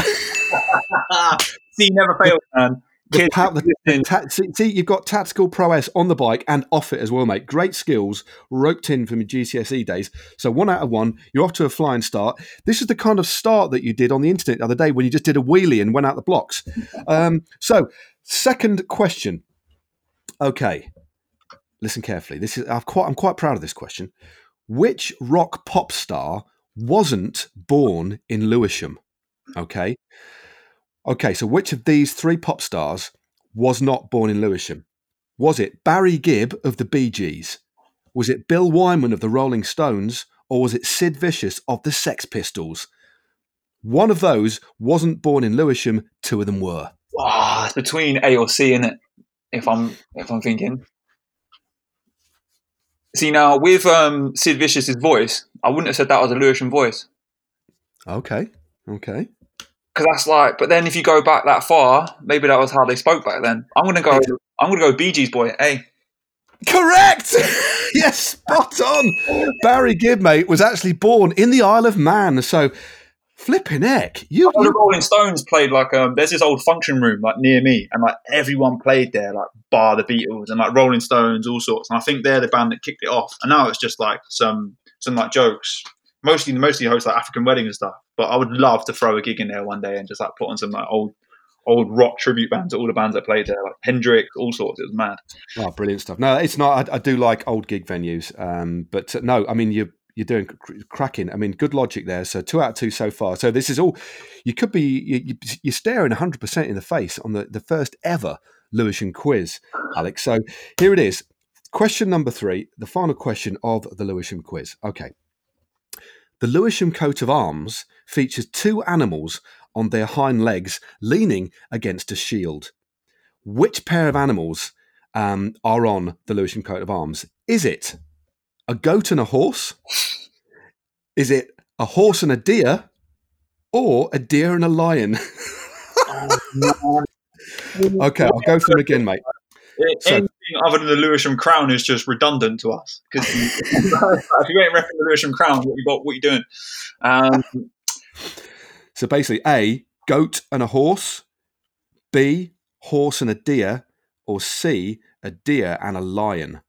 C never fails, man. The, the, the ta- see, you've got tactical prowess on the bike and off it as well, mate. Great skills roped in from your GCSE days. So one out of one, you're off to a flying start. This is the kind of start that you did on the internet the other day when you just did a wheelie and went out the blocks. Um, so, second question. Okay, listen carefully. This is I'm quite I'm quite proud of this question. Which rock pop star wasn't born in Lewisham? Okay. Okay, so which of these three pop stars was not born in Lewisham? Was it Barry Gibb of the Bee Gees? Was it Bill Wyman of the Rolling Stones? Or was it Sid Vicious of the Sex Pistols? One of those wasn't born in Lewisham, two of them were. Oh, it's between A or C, in it? If I'm if I'm thinking. See now with um, Sid Vicious's voice, I wouldn't have said that was a Lewisham voice. Okay. Okay because that's like. But then if you go back that far, maybe that was how they spoke back then. I'm gonna go. I'm gonna go Bee Gees boy. Hey. Correct. yes, spot on. Barry Gibb, mate, was actually born in the Isle of Man. So, flipping heck, you. The Rolling Stones played like um. There's this old function room like near me, and like everyone played there, like bar the Beatles and like Rolling Stones, all sorts. And I think they're the band that kicked it off. And now it's just like some some like jokes mostly mostly hosts like African weddings and stuff. But I would love to throw a gig in there one day and just like put on some like old old rock tribute bands to all the bands that played there, like Hendrix, all sorts. It was mad. Oh, brilliant stuff. No, it's not. I, I do like old gig venues, um, but uh, no, I mean you you're doing cracking. I mean, good logic there. So two out of two so far. So this is all. You could be you, you're staring 100 percent in the face on the the first ever Lewisham quiz, Alex. So here it is. Question number three, the final question of the Lewisham quiz. Okay. The Lewisham coat of arms features two animals on their hind legs leaning against a shield. Which pair of animals um, are on the Lewisham coat of arms? Is it a goat and a horse? Is it a horse and a deer? Or a deer and a lion? oh, okay, I'll go through them again, mate. So, Anything other than the Lewisham Crown is just redundant to us because if you ain't repping the Lewisham Crown, what you got? What you doing? Um, so basically, A goat and a horse, B horse and a deer, or C a deer and a lion.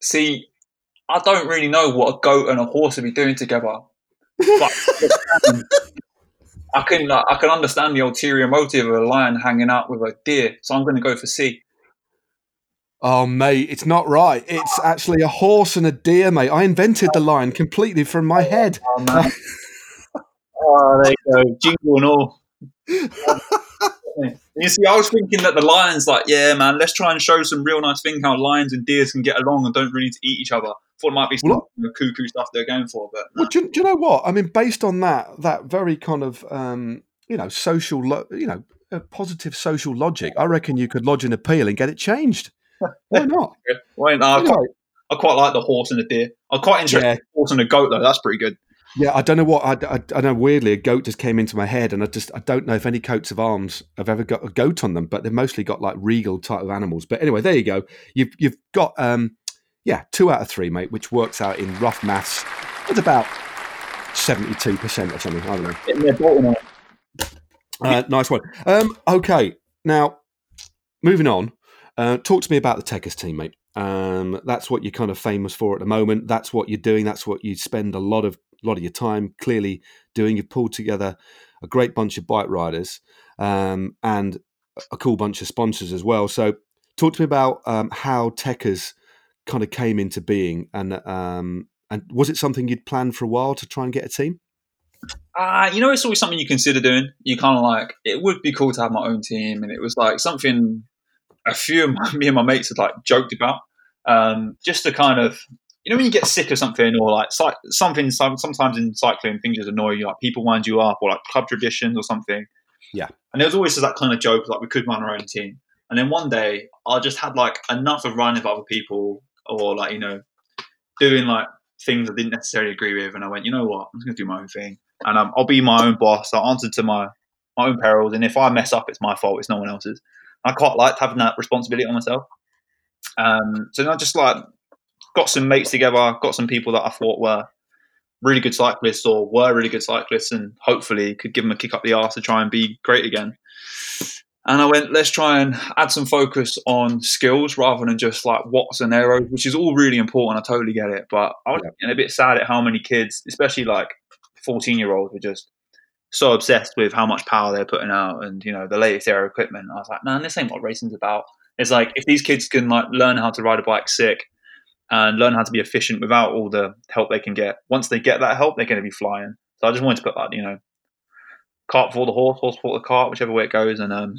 See, I don't really know what a goat and a horse would be doing together. But I can I can understand the ulterior motive of a lion hanging out with a deer, so I'm going to go for C. Oh, mate, it's not right. It's actually a horse and a deer, mate. I invented the line completely from my head. Oh, man. oh there you go. Jingle and all. you see, I was thinking that the lions, like, yeah, man, let's try and show some real nice thing how lions and deers can get along and don't really need to eat each other. Thought it might be some well, cuckoo stuff they're going for, but well, do, you, do, you, know what? I mean, based on that, that very kind of, um, you know, social, lo- you know, positive social logic, I reckon you could lodge an appeal and get it changed. Why not? Why not? I quite, I quite like the horse and the deer. I'm quite interested yeah. in the horse and the goat though. That's pretty good. Yeah, I don't know what I, I, I, know. Weirdly, a goat just came into my head, and I just I don't know if any coats of arms have ever got a goat on them, but they've mostly got like regal type of animals. But anyway, there you go. You've you've got um yeah two out of three, mate, which works out in rough maths. It's about seventy two percent or something. I don't know. Uh, nice one. Um, okay, now moving on. Uh, talk to me about the Tekkerz team, mate. Um, that's what you're kind of famous for at the moment. That's what you're doing. That's what you spend a lot of lot of your time clearly doing. You've pulled together a great bunch of bike riders um, and a cool bunch of sponsors as well. So, talk to me about um, how Tekkerz kind of came into being, and um, and was it something you'd planned for a while to try and get a team? Uh, you know, it's always something you consider doing. You kind of like it would be cool to have my own team, and it was like something a few of my, me and my mates had like joked about, um, just to kind of you know when you get sick of something or like something some, sometimes in cycling things just annoy you like people wind you up or like club traditions or something Yeah. And there was always that kind of joke like we could run our own team. And then one day I just had like enough of running with other people or like, you know, doing like things I didn't necessarily agree with. And I went, you know what? I'm just going to do my own thing. And um, I'll be my own boss. I'll answer to my, my own perils. And if I mess up, it's my fault. It's no one else's. I quite liked having that responsibility on myself. Um, so I just like got some mates together, got some people that I thought were really good cyclists or were really good cyclists and hopefully could give them a kick up the arse to try and be great again. And I went, let's try and add some focus on skills rather than just like watts and arrows, which is all really important. I totally get it. But I was yeah. a bit sad at how many kids, especially like 14 year olds, were just so obsessed with how much power they're putting out and, you know, the latest aero equipment. I was like, man, this ain't what racing's about. It's like if these kids can like learn how to ride a bike sick and learn how to be efficient without all the help they can get. Once they get that help, they're going to be flying. So I just wanted to put that, you know, cart before the horse, horse before the cart, whichever way it goes, and um,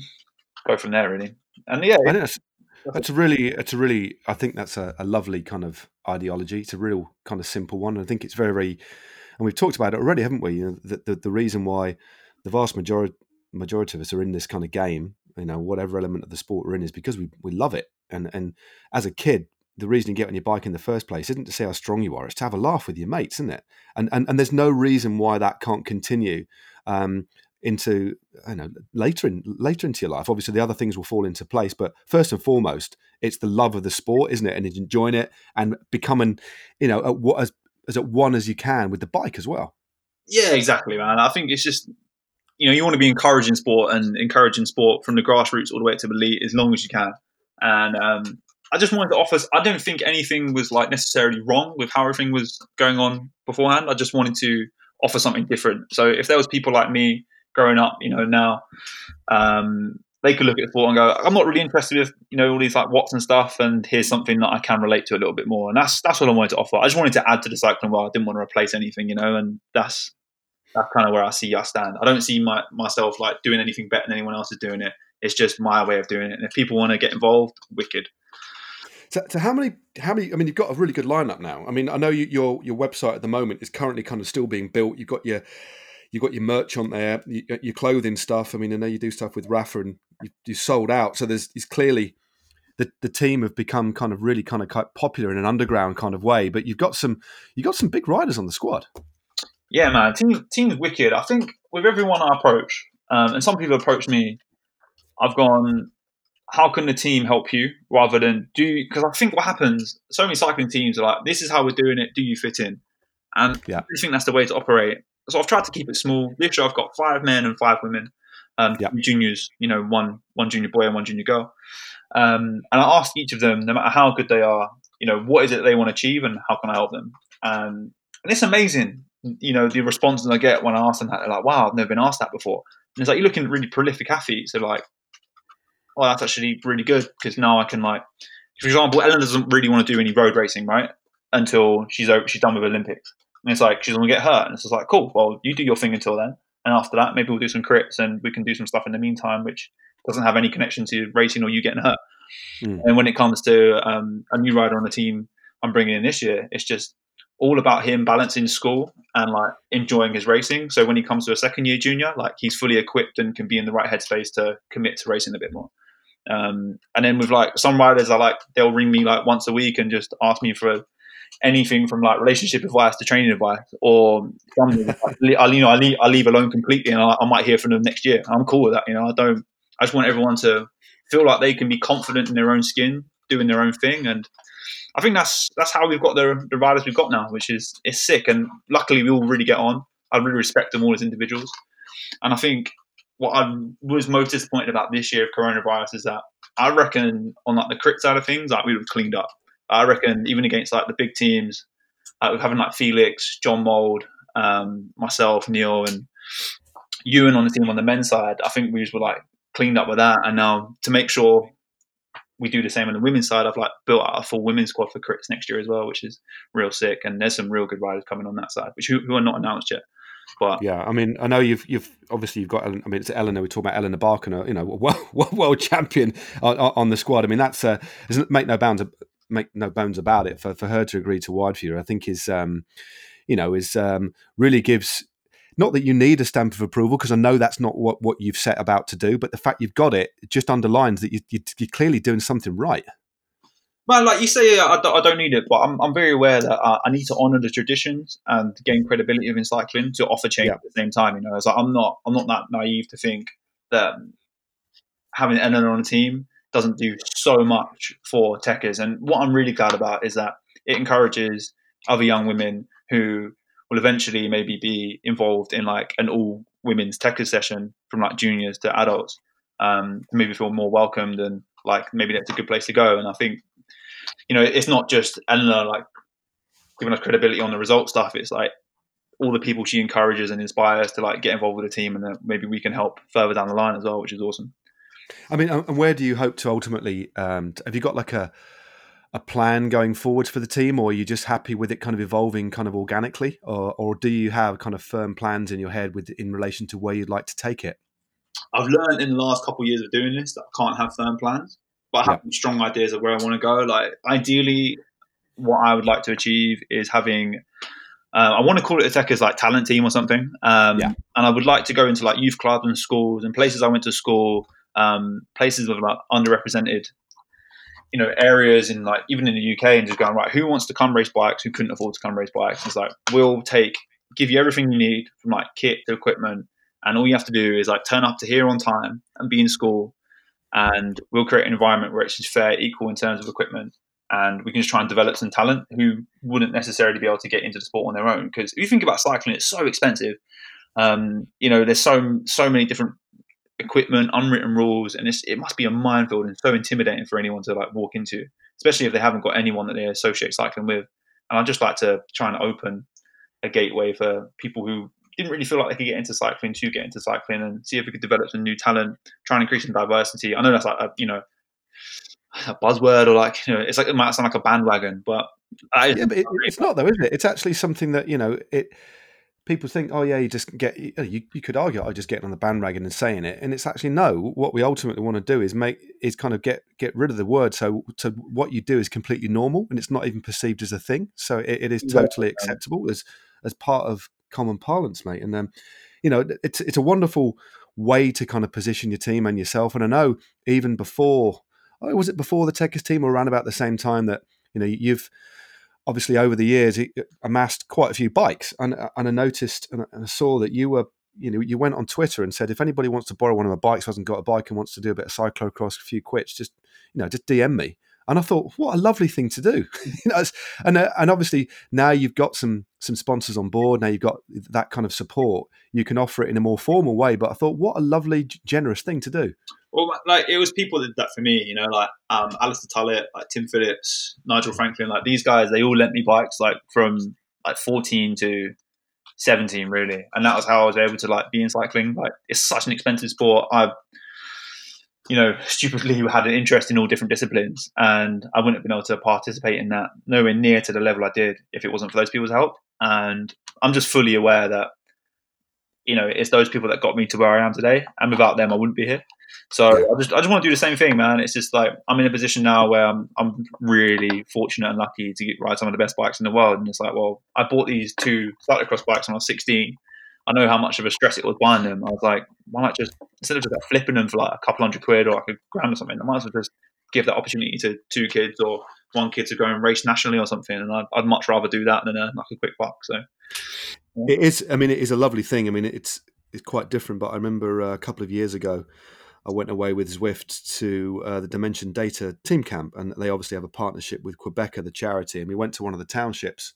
go from there really. And yeah, I that's, that's a really, it's a really, I think that's a, a, lovely kind of ideology. It's a real kind of simple one. I think it's very, very, and we've talked about it already, haven't we? You know, the, the, the reason why the vast majority majority of us are in this kind of game, you know, whatever element of the sport we're in, is because we we love it. And and as a kid, the reason you get on your bike in the first place isn't to see how strong you are; it's to have a laugh with your mates, isn't it? And and, and there's no reason why that can't continue um, into I know later in later into your life. Obviously, the other things will fall into place, but first and foremost, it's the love of the sport, isn't it? And enjoying it and becoming, you know, what as as at one as you can with the bike as well. Yeah, exactly, man. I think it's just you know you want to be encouraging sport and encouraging sport from the grassroots all the way up to the elite as long as you can. And um, I just wanted to offer. I don't think anything was like necessarily wrong with how everything was going on beforehand. I just wanted to offer something different. So if there was people like me growing up, you know, now, um, they could look at the sport and go, "I'm not really interested with you know all these like watts and stuff," and here's something that I can relate to a little bit more. And that's that's what I wanted to offer. I just wanted to add to the cycling world. I didn't want to replace anything, you know, and that's that's kind of where I see us stand. I don't see my, myself like doing anything better than anyone else is doing it. It's just my way of doing it. And if people want to get involved, wicked. So, so, how many? How many? I mean, you've got a really good lineup now. I mean, I know you, your your website at the moment is currently kind of still being built. You've got your you've got your merch on there, your, your clothing stuff. I mean, I know you do stuff with Rapha, and you, you sold out. So there's is clearly the the team have become kind of really kind of quite popular in an underground kind of way. But you've got some you've got some big riders on the squad. Yeah, man, team team's wicked. I think with everyone I approach, um, and some people approach me, I've gone how can the team help you rather than do because I think what happens so many cycling teams are like this is how we're doing it do you fit in and yeah. I think that's the way to operate so I've tried to keep it small. This year I've got five men and five women um, yeah. juniors you know one one junior boy and one junior girl. Um, and I ask each of them no matter how good they are you know what is it they want to achieve and how can I help them? Um, and it's amazing you know the responses I get when I ask them that. They're like wow I've never been asked that before. And it's like you're looking at really prolific athletes. They're like oh, that's actually really good because now I can like, for example, Ellen doesn't really want to do any road racing, right? Until she's over, she's done with Olympics, and it's like she's going to get hurt, and it's just like, cool. Well, you do your thing until then, and after that, maybe we'll do some crits and we can do some stuff in the meantime, which doesn't have any connection to racing or you getting hurt. Mm. And when it comes to um, a new rider on the team I'm bringing in this year, it's just all about him balancing school and like enjoying his racing. So when he comes to a second year junior, like he's fully equipped and can be in the right headspace to commit to racing a bit more. Um, and then with like some riders, I like they'll ring me like once a week and just ask me for anything from like relationship advice to training advice, or something. I, you know, I leave, I leave alone completely, and I, I, might hear from them next year. I'm cool with that. You know, I don't. I just want everyone to feel like they can be confident in their own skin, doing their own thing, and I think that's that's how we've got the the riders we've got now, which is is sick. And luckily, we all really get on. I really respect them all as individuals, and I think what I was most disappointed about this year of coronavirus is that I reckon on like the crit side of things, like we would have cleaned up. I reckon even against like the big teams, like having like Felix, Jon Mould, um, myself, Neil, and Ewan on the team on the men's side. I think we just were like cleaned up with that, and now to make sure we do the same on the women's side, I've like built out a full women's squad for crits next year as well, which is real sick. And there's some real good riders coming on that side, which who, who are not announced yet. But yeah, I mean, I know you've you've obviously you've got. I mean, it's Elinor. We talk about Elinor Barker, you know, world, world champion on, on, the squad. I mean, that's uh, make no bounds make no bones about it. For for her to agree to wide for you, I think is um, you know, is um, really gives not that you need a stamp of approval because I know that's not what, what you've set about to do, but the fact you've got it just underlines that you, you, are clearly doing something right. Well, like you say, I don't, I don't need it, but I'm, I'm very aware that uh, I need to honour the traditions and gain credibility within cycling to offer change yeah. at the same time. You know, it's like I'm not I'm not that naive to think that having Elinor on a team doesn't do so much for Tekkerz. And what I'm really glad about is that it encourages other young women who will eventually maybe be involved in like an all women's Tekkerz session from like juniors to adults um, to maybe feel more welcomed and like maybe that's a good place to go. And I think you know, it's not just Elinor like giving us credibility on the result stuff. It's like all the people she encourages and inspires to like get involved with the team, and then maybe we can help further down the line as well, which is awesome. I mean, and where do you hope to ultimately? Um, have you got like a a plan going forwards for the team, or are you just happy with it kind of evolving kind of organically, or or do you have kind of firm plans in your head with in relation to where you'd like to take it? I've learned in the last couple of years of doing this that I can't have firm plans but having yeah. strong ideas of where I want to go. Like ideally, what I would like to achieve is having. Uh, I want to call it a Tekkerz like talent team or something. Um, yeah. And I would like to go into like youth clubs and schools and places I went to school, um, places with like underrepresented, you know, areas in like even in the UK and just going right. Who wants to come race bikes? Who couldn't afford to come race bikes? It's like we'll take, give you everything you need from like kit to equipment, and all you have to do is like turn up to here on time and be in school and we'll create an environment where it's just fair, equal in terms of equipment, and we can just try and develop some talent who wouldn't necessarily be able to get into the sport on their own. Because if you think about cycling, it's so expensive. Um, you know, there's so so many different equipment, unwritten rules, and it must be a minefield and so intimidating for anyone to like walk into, especially if they haven't got anyone that they associate cycling with. And I'd just like to try and open a gateway for people who didn't really feel like they could get into cycling to get into cycling and see if we could develop some new talent, try and increase some diversity. I know that's like a, you know a buzzword or like you know it's like it might sound like a bandwagon, but, I, yeah, but it, it's not though, is it? It's actually something that you know it. People think, oh yeah, you just get. You, you could argue, I just getting on the bandwagon and saying it, and it's actually no. What we ultimately want to do is make is kind of get get rid of the word. So, to what you do is completely normal, and it's not even perceived as a thing. So it, it is totally acceptable as as part of common parlance, mate. And um, you know, it's it's a wonderful way to kind of position your team and yourself. And I know even before, oh, was it before the Tekkerz team or around about the same time that you know you've obviously over the years it amassed quite a few bikes, and and I noticed and I saw that you were. You know, you went on Twitter and said, if anybody wants to borrow one of my bikes, hasn't got a bike, and wants to do a bit of cyclocross, a few crits, just you know, just DM me. And I thought, what a lovely thing to do. you know, and uh, and obviously now you've got some some sponsors on board. Now you've got that kind of support. You can offer it in a more formal way. But I thought, what a lovely, generous thing to do. Well, like it was people that did that for me. You know, like um, Alistair Tullett, like Tim Phillips, Nigel Franklin. Like these guys, they all lent me bikes like from like 14 to 17 really and that was how i was able to like be in cycling like it's such an expensive sport i you know, stupidly had an interest in all different disciplines, and I wouldn't have been able to participate in that nowhere near to the level I did if it wasn't for those people's help. And I'm just fully aware that, you know, it's those people that got me to where I am today, and without them, I wouldn't be here. So I just, I just want to do the same thing, man. It's just like I'm in a position now where I'm, I'm really fortunate and lucky to get, ride some of the best bikes in the world, and it's like, well, I bought these two cyclocross bikes when I was 16 I know how much of a stress it was buying them. I was like, why not just instead of just like flipping them for like a couple hundred quid or like a grand or something, I might as well just give that opportunity to two kids or one kid to go and race nationally or something. And I'd, I'd much rather do that than a, like a quick buck. So yeah. it is. I mean, it is a lovely thing. I mean, it's it's quite different. But I remember uh, a couple of years ago. I went away with Zwift to uh, the Dimension Data team camp, and they obviously have a partnership with Qhubeka, the charity. And we went to one of the townships,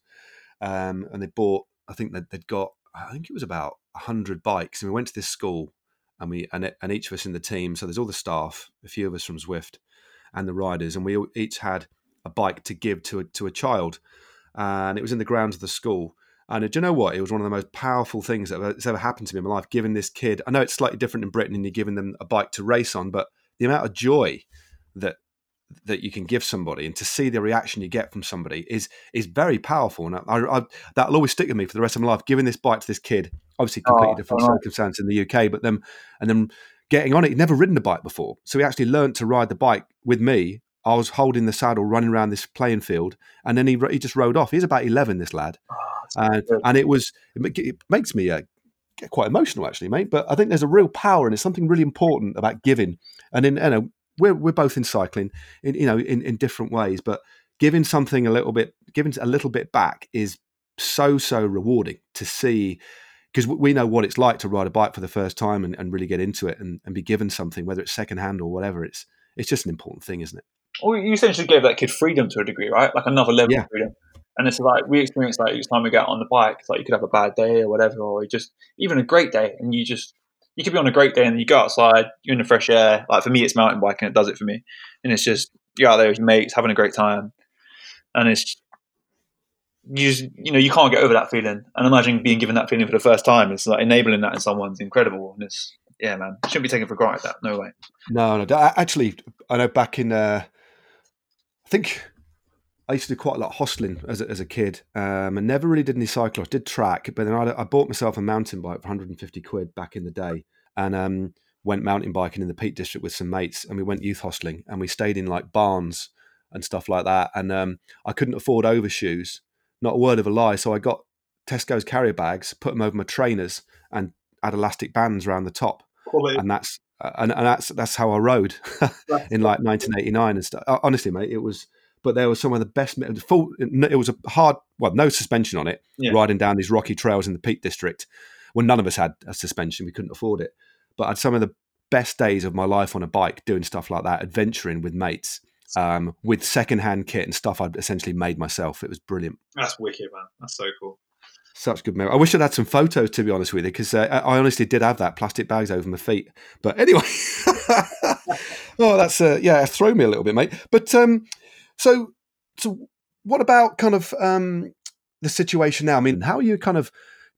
um, and they bought. I think that they'd got I think it was about hundred bikes, and we went to this school, and we and, and each of us in the team. So there's all the staff, a few of us from Zwift, and the riders, and we each had a bike to give to a, to a child, and it was in the grounds of the school. And uh, do you know what? It was one of the most powerful things that has ever happened to me in my life. Giving this kid, I know it's slightly different in Britain, and you're giving them a bike to race on, but the amount of joy that that you can give somebody and to see the reaction you get from somebody is is very powerful and I, I, that'll always stick with me for the rest of my life giving this bike to this kid obviously oh, completely oh, different oh. circumstance in the UK but then and then getting on it he'd never ridden a bike before so he actually learned to ride the bike with me I was holding the saddle running around this playing field and then he, he just rode off he's about 11 this lad oh, and, and it was it makes me uh, get quite emotional actually, mate. But I think there's a real power and it's something really important about giving. And in you know, we're we're both in cycling, in you know, in, in different ways, but giving something a little bit, giving a little bit back is so so rewarding to see because we know what it's like to ride a bike for the first time and, and really get into it and, and be given something, whether it's secondhand or whatever. It's it's just an important thing, isn't it? Well, you essentially gave that kid freedom to a degree, right? Like another level yeah. of freedom. And it's like we experience like each time we get on the bike, it's like you could have a bad day or whatever, or just even a great day, and you just you could be on a great day and you go outside, you're in the fresh air. Like for me, it's mountain biking, it does it for me, and it's just you're out there with your mates having a great time, and it's you just, you know you can't get over that feeling. And imagine being given that feeling for the first time. It's like enabling that in someone's incredible, and it's yeah, man, shouldn't be taken for granted. That no way. No, no. Actually, I know back in uh, think I used to do quite a lot of hostling as a, as a kid, um, and never really did any cycling. I did track, but then I, I, bought myself a mountain bike for 150 quid back in the day, and um, went mountain biking in the Peak District with some mates, and we went youth hostling, and we stayed in like barns and stuff like that. And um, I couldn't afford overshoes, not a word of a lie. So I got Tesco's carrier bags, put them over my trainers, and had elastic bands around the top, and that's and, and that's that's how I rode in like 1989 and stuff. Honestly, mate, it was. But there was some of the best. Full. It was a hard. Well, no suspension on it. Yeah. Riding down these rocky trails in the Peak District, when none of us had a suspension, we couldn't afford it. But I had some of the best days of my life on a bike doing stuff like that, adventuring with mates um, with secondhand kit and stuff I'd essentially made myself. It was brilliant. That's wicked, man. That's so cool. Such good memory. I wish I'd had some photos to be honest with you, because uh, I honestly did have that plastic bags over my feet. But anyway, oh, that's uh, yeah, throw me a little bit, mate. But um, so so what about kind of um, the situation now? I mean, how are you kind of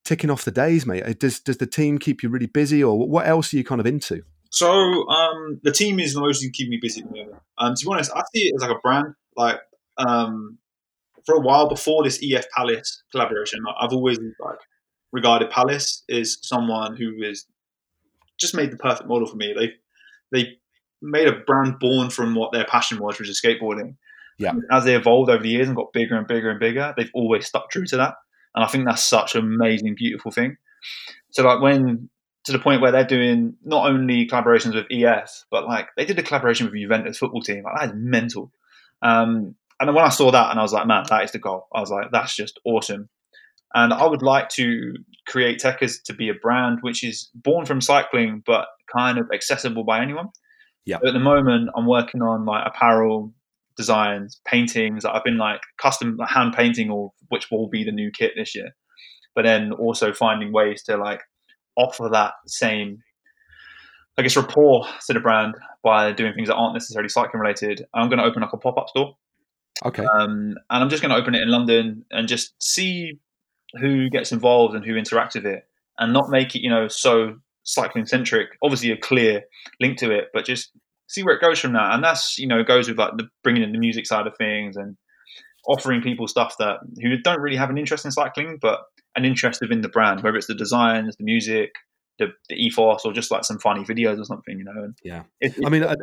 ticking off the days, mate? Uh, does does the team keep you really busy, or what else are you kind of into? So um, the team is the most keep me busy at the moment. Um, to be honest, I see it as like a brand. Like um, for a while before this EF Palace collaboration, I've always like regarded Palace as someone who is just made the perfect model for me. They they made a brand born from what their passion was, which is skateboarding. Yeah. As they evolved over the years and got bigger and bigger and bigger, they've always stuck true to that. And I think that's such an amazing, beautiful thing. So like when to the point where they're doing not only collaborations with EF, but like they did a collaboration with Juventus football team. Like that is mental. Um, and then when I saw that, and I was like, man, that is the goal. I was like, that's just awesome. And I would like to create Tekkerz to be a brand which is born from cycling, but kind of accessible by anyone. Yeah. at the moment, I'm working on like apparel designs, paintings. That I've been like custom hand painting, or which will be the new kit this year. But then also finding ways to like offer that same, I guess, rapport to the brand by doing things that aren't necessarily cycling related. I'm going to open up a pop up store Okay. Um, and I'm just going to open it in London and just see who gets involved and who interacts with it, and not make it, you know, so cycling centric. Obviously, a clear link to it, but just see where it goes from that. And that's, you know, goes with like the bringing in the music side of things and offering people stuff that who don't really have an interest in cycling, but an interest in the brand, whether it's the designs, the music, the, the ethos, or just like some funny videos or something, you know. And yeah, it, it, I mean, I,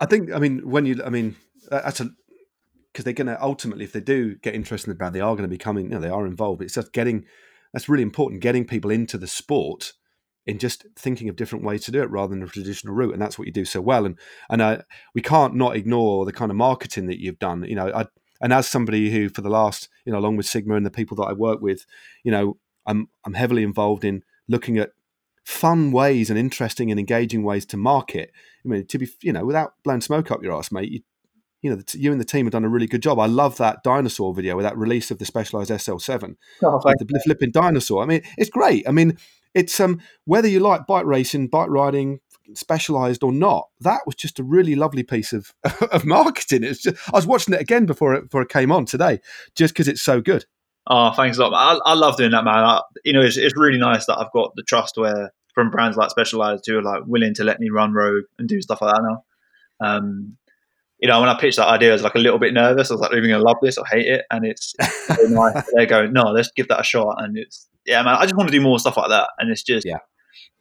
I, think, I mean, when you, I mean, that's a because they're going to ultimately, if they do get interested in the brand, they are going to be coming. You know, they are involved. It's just getting that's really important. Getting people into the sport in just thinking of different ways to do it rather than a traditional route, and that's what you do so well. And and uh, we can't not ignore the kind of marketing that you've done. You know, I, and as somebody who, for the last, you know, along with Sigma and the people that I work with, you know, I'm I'm heavily involved in looking at fun ways and interesting and engaging ways to market. I mean, to be, you know, without blowing smoke up your ass, mate, you, you know, the, you and the team have done a really good job. I love that dinosaur video with that release of the Specialized SL7, oh, the flipping dinosaur. I mean, it's great. I mean, it's um whether you like bike racing, bike riding, specialized or not, that was just a really lovely piece of of marketing. It's just I was watching it again before it before it came on today, just because it's so good. Oh, thanks a lot. I, I love doing that, man. I, you know, it's, it's really nice that I've got the trust where from brands like Specialized who are like willing to let me run rogue and do stuff like that now. Um, you know, when I pitched that idea, I was like a little bit nervous. I was like, are you going to love this or hate it? And it's nice. They're going, no, let's give that a shot. And it's, yeah, man, I just want to do more stuff like that. And it's just, yeah,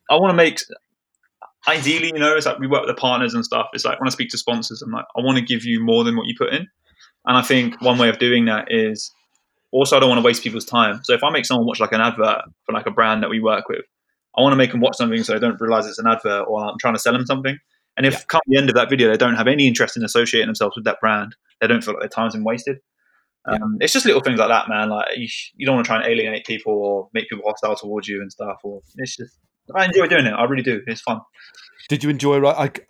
I want to make, ideally, you know, it's like we work with the partners and stuff. It's like when I speak to sponsors, I'm like, I want to give you more than what you put in. And I think one way of doing that is Also, I don't want to waste people's time. So if I make someone watch like an advert for like a brand that we work with, I want to make them watch something so they don't realize it's an advert or I'm trying to sell them something. And if yeah. come the end of that video they don't have any interest in associating themselves with that brand, they don't feel like their time's been wasted. Um, yeah. It's just little things like that, man. Like you, you don't want to try and alienate people or make people hostile towards you and stuff. Or it's just I enjoy doing it. I really do. It's fun. Did you enjoy? Right,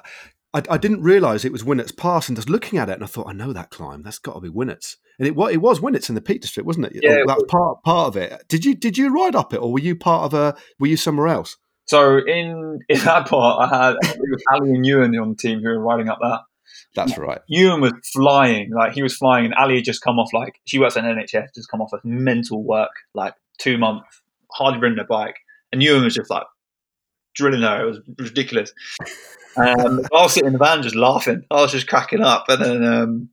I, I, I didn't realize it was Winnats Pass, and just looking at it, and I thought, I know that climb. That's got to be Winnats. And it, it was Winnats in the Peak District, wasn't it? Yeah, that was part part of it. Did you did you ride up it, or were you part of a? Were you somewhere else? So in in that part, I had Ali and Ewan on the team who were riding up that. That's right. Ewan was flying, like he was flying, and Ali had just come off like she works at NHS, just come off of mental work, like two months, hardly ridden a bike, and Ewan was just like drilling her. It was ridiculous. Um, I was sitting in the van just laughing. I was just cracking up, and then um,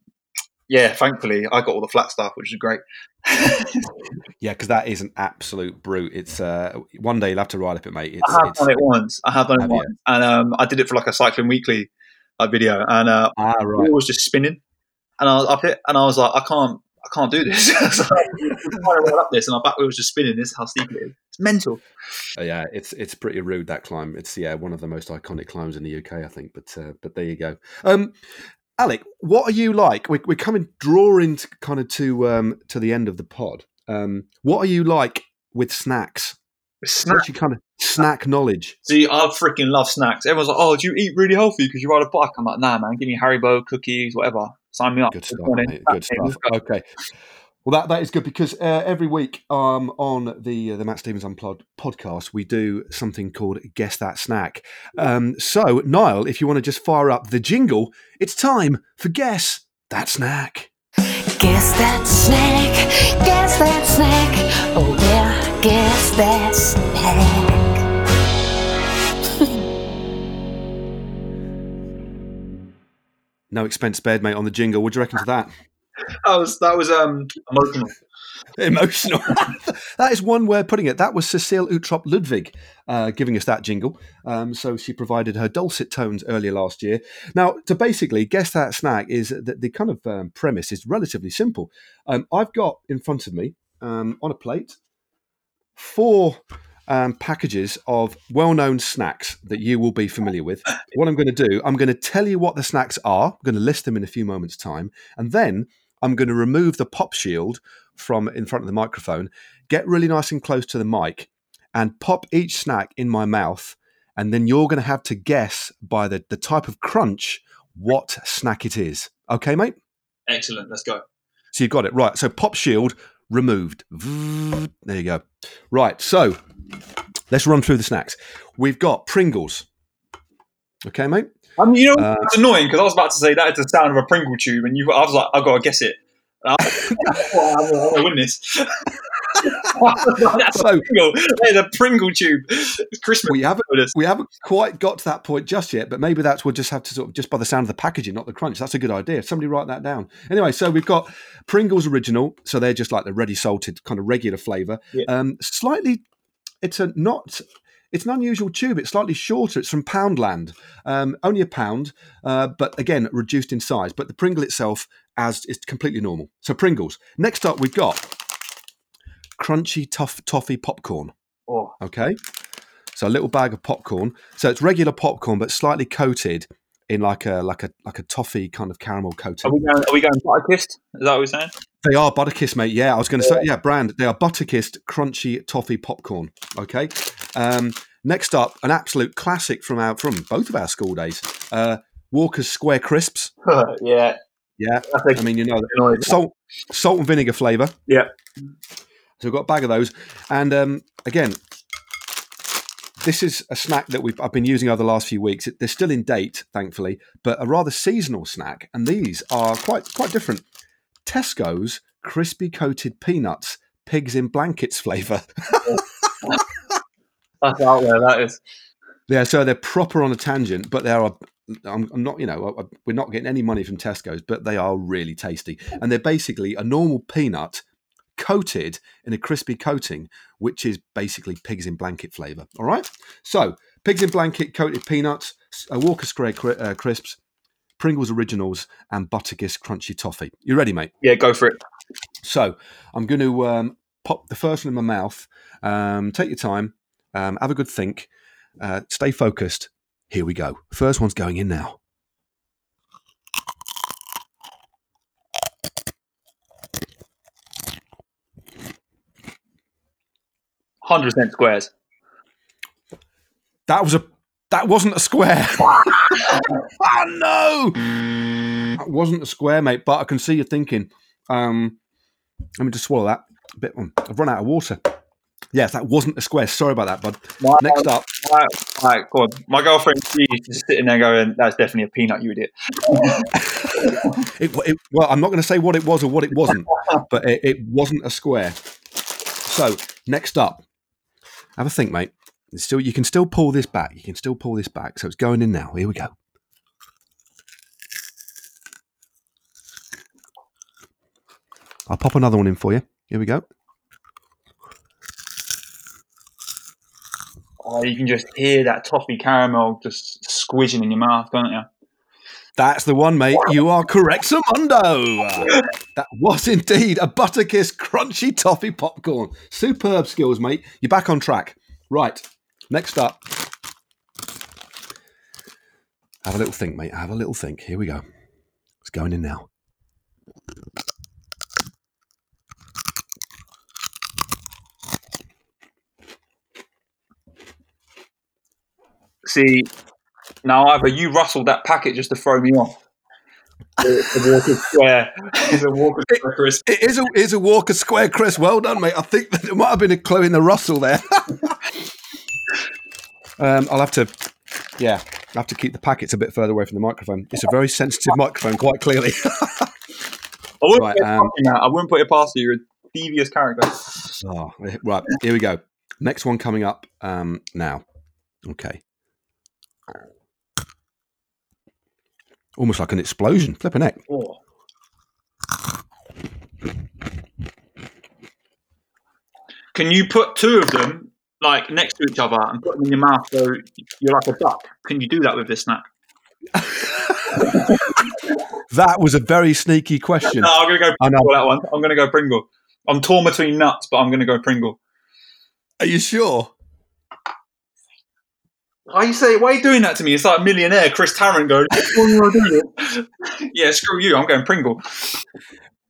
yeah, thankfully I got all the flat stuff, which is great. yeah, because that is an absolute brute. It's uh, one day you'll have to ride up it, mate. It's, I have done it once. I have done it once, and um, I did it for like a cycling weekly uh, video, and uh, ah, right. was just spinning, and I was up it, and I was like, I can't, I can't do this. so I'm trying to up this, and our back wheel was just spinning. This is how steep it is. It's mental. Uh, yeah, it's it's pretty rude that climb. It's yeah one of the most iconic climbs in the UK, I think. But uh, but there you go. Um, Alec, what are you like? We're, we're coming drawing to, kind of to um, to the end of the pod. Um, what are you like with snacks? Snack. Your kind of snack knowledge? See, I freaking love snacks. Everyone's like, "Oh, do you eat really healthy because you ride a bike?" I'm like, "Nah, man. Give me Haribo cookies, whatever. Sign me up." Good stuff. Good stuff. Okay. Well, that, that is good because uh, every week um, on the uh, the Matt Stephens Unplugged podcast, we do something called Guess That Snack. Um, so, Niall, if you want to just fire up the jingle, it's time for Guess That Snack. Guess that snack, guess that snack, oh yeah, guess that snack. no expense spared, mate, on the jingle. What do you reckon to that? That was that was um emotional. Emotional. that is one way of putting it. That was Cecilie Uttrup Ludwig uh, giving us that jingle. Um, so she provided her dulcet tones earlier last year. Now, to basically guess that snack is that the kind of um, premise is relatively simple. Um, I've got in front of me um, on a plate four um, packages of well known snacks that you will be familiar with. What I'm going to do, I'm going to tell you what the snacks are. I'm going to list them in a few moments' time. And then I'm going to remove the pop shield from in front of the microphone, get really nice and close to the mic, and pop each snack in my mouth. And then you're going to have to guess by the, the type of crunch what snack it is. Okay, mate? Excellent. Let's go. So you've got it. Right. So pop shield removed. There you go. Right. So let's run through the snacks. We've got Pringles. Okay, mate? I mean, you know, uh, it's annoying because I was about to say that is the sound of a Pringle tube, and you, I was like, I've got to guess it. I, win this. so, hey, the Pringle tube. It's Christmas. We haven't, we haven't quite got to that point just yet, but maybe that's we'll just have to sort of just by the sound of the packaging, not the crunch. That's a good idea. Somebody write that down. Anyway, so we've got Pringles original, so they're just like the ready salted kind of regular flavour. Yeah. Um, slightly, it's a not it's an unusual tube. It's slightly shorter. It's from Poundland, um, only a pound, uh, but again reduced in size. But the Pringle itself, as is completely normal. So Pringles. Next up, we've got crunchy tough toffee popcorn. Oh. Okay, so a little bag of popcorn. So it's regular popcorn, but slightly coated in like a like a like a toffee kind of caramel coating. Are we going? Are we going Butterkist? Is that what we're saying? They are Butterkist, mate. Yeah, I was going to say, yeah, brand. They are Butterkist crunchy toffee popcorn. Okay. Um, next up, an absolute classic from our from both of our school days. Uh, Walker's Square Crisps. yeah. Yeah. I, I mean, you know, salt, salt and vinegar flavour. Yeah. So we've got a bag of those, and um, again, this is a snack that we've I've been using over the last few weeks. They're still in date, thankfully, but a rather seasonal snack, and these are quite quite different. Tesco's crispy coated peanuts, pigs in blankets flavour. That's out there. That is. Yeah, so they're proper on a tangent, but they are. I'm, I'm not, you know, we're not getting any money from Tesco's, but they are really tasty, and they're basically a normal peanut coated in a crispy coating, which is basically pigs in blanket flavour. All right, so pigs in blanket coated peanuts, uh, Walker Square uh, crisps, Pringles Originals, and Butterkist Crunchy Toffee. You ready, mate? Yeah, go for it. So I'm going to um, pop the first one in my mouth. Um, take your time. Um, have a good think. Uh, stay focused. Here we go. First one's going in now. Hundred cent squares. That was a that wasn't a square. oh no, that wasn't a square, mate. But I can see you thinking. Um, let me just swallow that a bit. I've run out of water. Yes, that wasn't a square. Sorry about that, bud. My, Next up, my, my, God, my girlfriend, she's just sitting there going, "That's definitely a peanut, you idiot." it, it, well, I'm not going to say what it was or what it wasn't, but it, it wasn't a square. So next up, have a think, mate. It's still, you can still pull this back. You can still pull this back. So it's going in now. Here we go. I'll pop another one in for you. Here we go. Oh, you can just hear that toffee caramel just squishing in your mouth, can't you? That's the one, mate. You are correct, Samundo. that was indeed a Butterkist crunchy toffee popcorn. Superb skills, mate. You're back on track. Right. Next up. Have a little think, mate. Have a little think. Here we go. It's going in now. See, now either you rustled that packet just to throw me off. It's a Walker Square. It's a Walker Square crisp. It is a, it is a Walker Square Chris. Well done, mate. I think that there might have been a clue in the rustle there. um, I'll have to, yeah, I'll have to keep the packets a bit further away from the microphone. It's a very sensitive microphone, quite clearly. I wouldn't, Right, put it um, past you, I wouldn't put it past you. You're a devious character. Oh, right. Here we go. Next one coming up um, now. Okay. Almost like an explosion. Flipping heck. Oh. Can you put two of them like next to each other and put them in your mouth so you're like a duck? Can you do that with this snack? That was a very sneaky question. No, I'm gonna go I know. Pringle that one. I'm gonna go Pringle. I'm torn between nuts, but I'm gonna go Pringle. Are you sure? Why you say? Why are you doing that to me? It's like millionaire Chris Tarrant going. "What are you doing?" yeah, screw you. I'm going Pringle.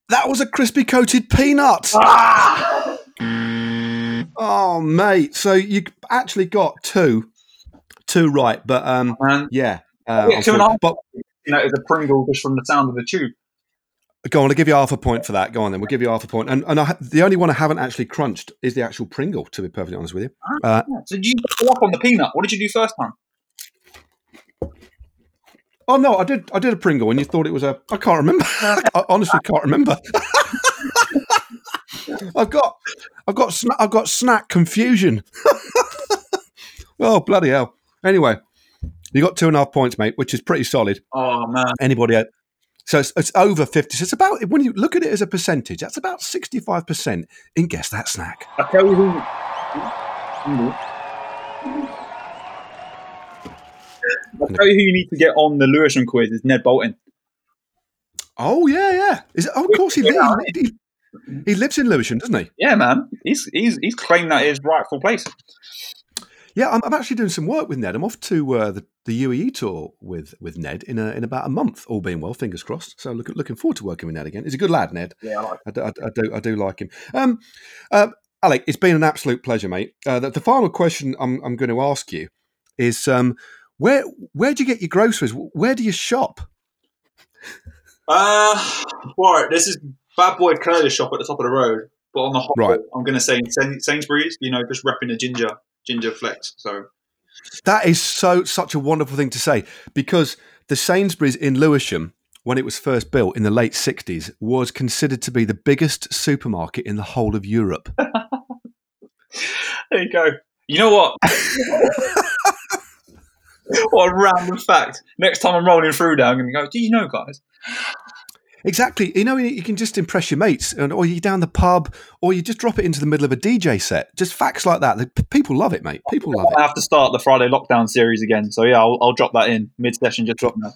That was a crispy coated peanut. Ah! Oh, mate. So you actually got two, two right. But um, Man, yeah. Uh, Yeah, two and a half. But you know, it's a Pringle just from the sound of the tube. Go on, I'll give you half a point for that. Go on then. We'll give you half a point. And, and I, the only one I haven't actually crunched is the actual Pringle, to be perfectly honest with you. Uh, So did you go up on the peanut? What did you do first time? Oh no, I did. I did a Pringle, and you thought it was a. I can't remember. I honestly can't remember. I've got, I've got, sna- I've got snack confusion. oh bloody hell! Anyway, you got two and a half points, mate, which is pretty solid. Oh man, Anybody? So it's, it's over fifty. So it's about when you look at it as a percentage, that's about sixty-five percent in guess that snack. I tell you who. I tell you who you need to get on the Lewisham quiz is Ned Boulting. Oh yeah, yeah. Is it, oh, of course he, li- he, he, he lives in Lewisham, doesn't he? Yeah, man, he's he's he's claimed that his rightful place. Yeah, I'm, I'm actually doing some work with Ned. I'm off to uh, the, the UAE tour with, with Ned in a, in about a month, all being well, fingers crossed. So look, looking forward to working with Ned again. He's a good lad, Ned. Yeah, I like I do, I, I do, I do like him. Um, uh, Alec, it's been an absolute pleasure, mate. Uh, the, the final question I'm, I'm going to ask you is um, where where do you get your groceries? Where do you shop? Uh, right. This bad boy curly shop at the top of the road, but on the hot Right. I'm going to say Sain- Sainsbury's. You know, just repping the ginger ginger flex. So That is so such a wonderful thing to say because the Sainsbury's in Lewisham, when it was first built in the late '60s, was considered to be the biggest supermarket in the whole of Europe. there you go. You know what? what a random fact. Next time I'm rolling through there, I'm going to go. Do you know, guys? Exactly. You know, you can just impress your mates, and, or you're down the pub, or you just drop it into the middle of a DJ set. Just facts like that. The- People love it, mate. People love it. I have to start the Friday lockdown series again. So yeah, I'll, I'll drop that in mid session. Just drop that.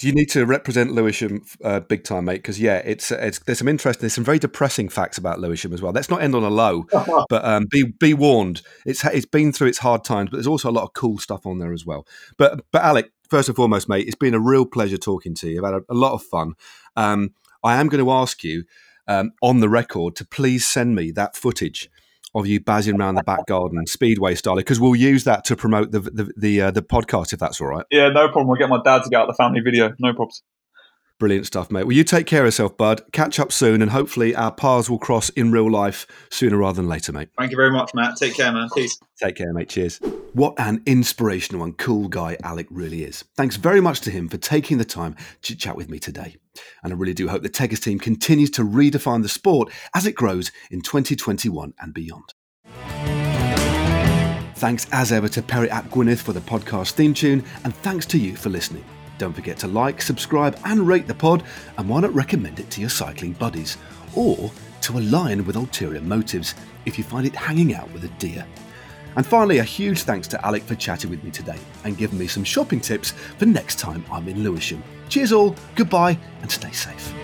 You need to represent Lewisham uh, big time, mate. Because yeah, it's, it's there's some interesting, there's some very depressing facts about Lewisham as well. Let's not end on a low, but um, be be warned. It's it's been through its hard times, but there's also a lot of cool stuff on there as well. But but Alec, first and foremost, mate, it's been a real pleasure talking to you. I've had a, a lot of fun. Um, I am going to ask you um, on the record to please send me that footage of you buzzing around the back garden, speedway style, because we'll use that to promote the the the, uh, the podcast if that's all right. Yeah, no problem. We'll get my dad to get out the family video. No problems. Brilliant stuff, mate. Well, you take care of yourself, bud. Catch up soon, and hopefully our paths will cross in real life sooner rather than later, mate. Thank you very much, Matt. Take care, man. Peace. Take care, mate. Cheers. What an inspirational and cool guy Alec really is. Thanks very much to him for taking the time to chat with me today. And I really do hope the Tekkerz team continues to redefine the sport as it grows in 2021 and beyond. Thanks as ever to Perry at Gwyneth for the podcast theme tune, and thanks to you for listening. Don't forget to like, subscribe, and rate the pod, and why not recommend it to your cycling buddies? Or to align with ulterior motives if you find it hanging out with a deer. And finally, a huge thanks to Alec for chatting with me today and giving me some shopping tips for next time I'm in Lewisham. Cheers all, goodbye, and stay safe.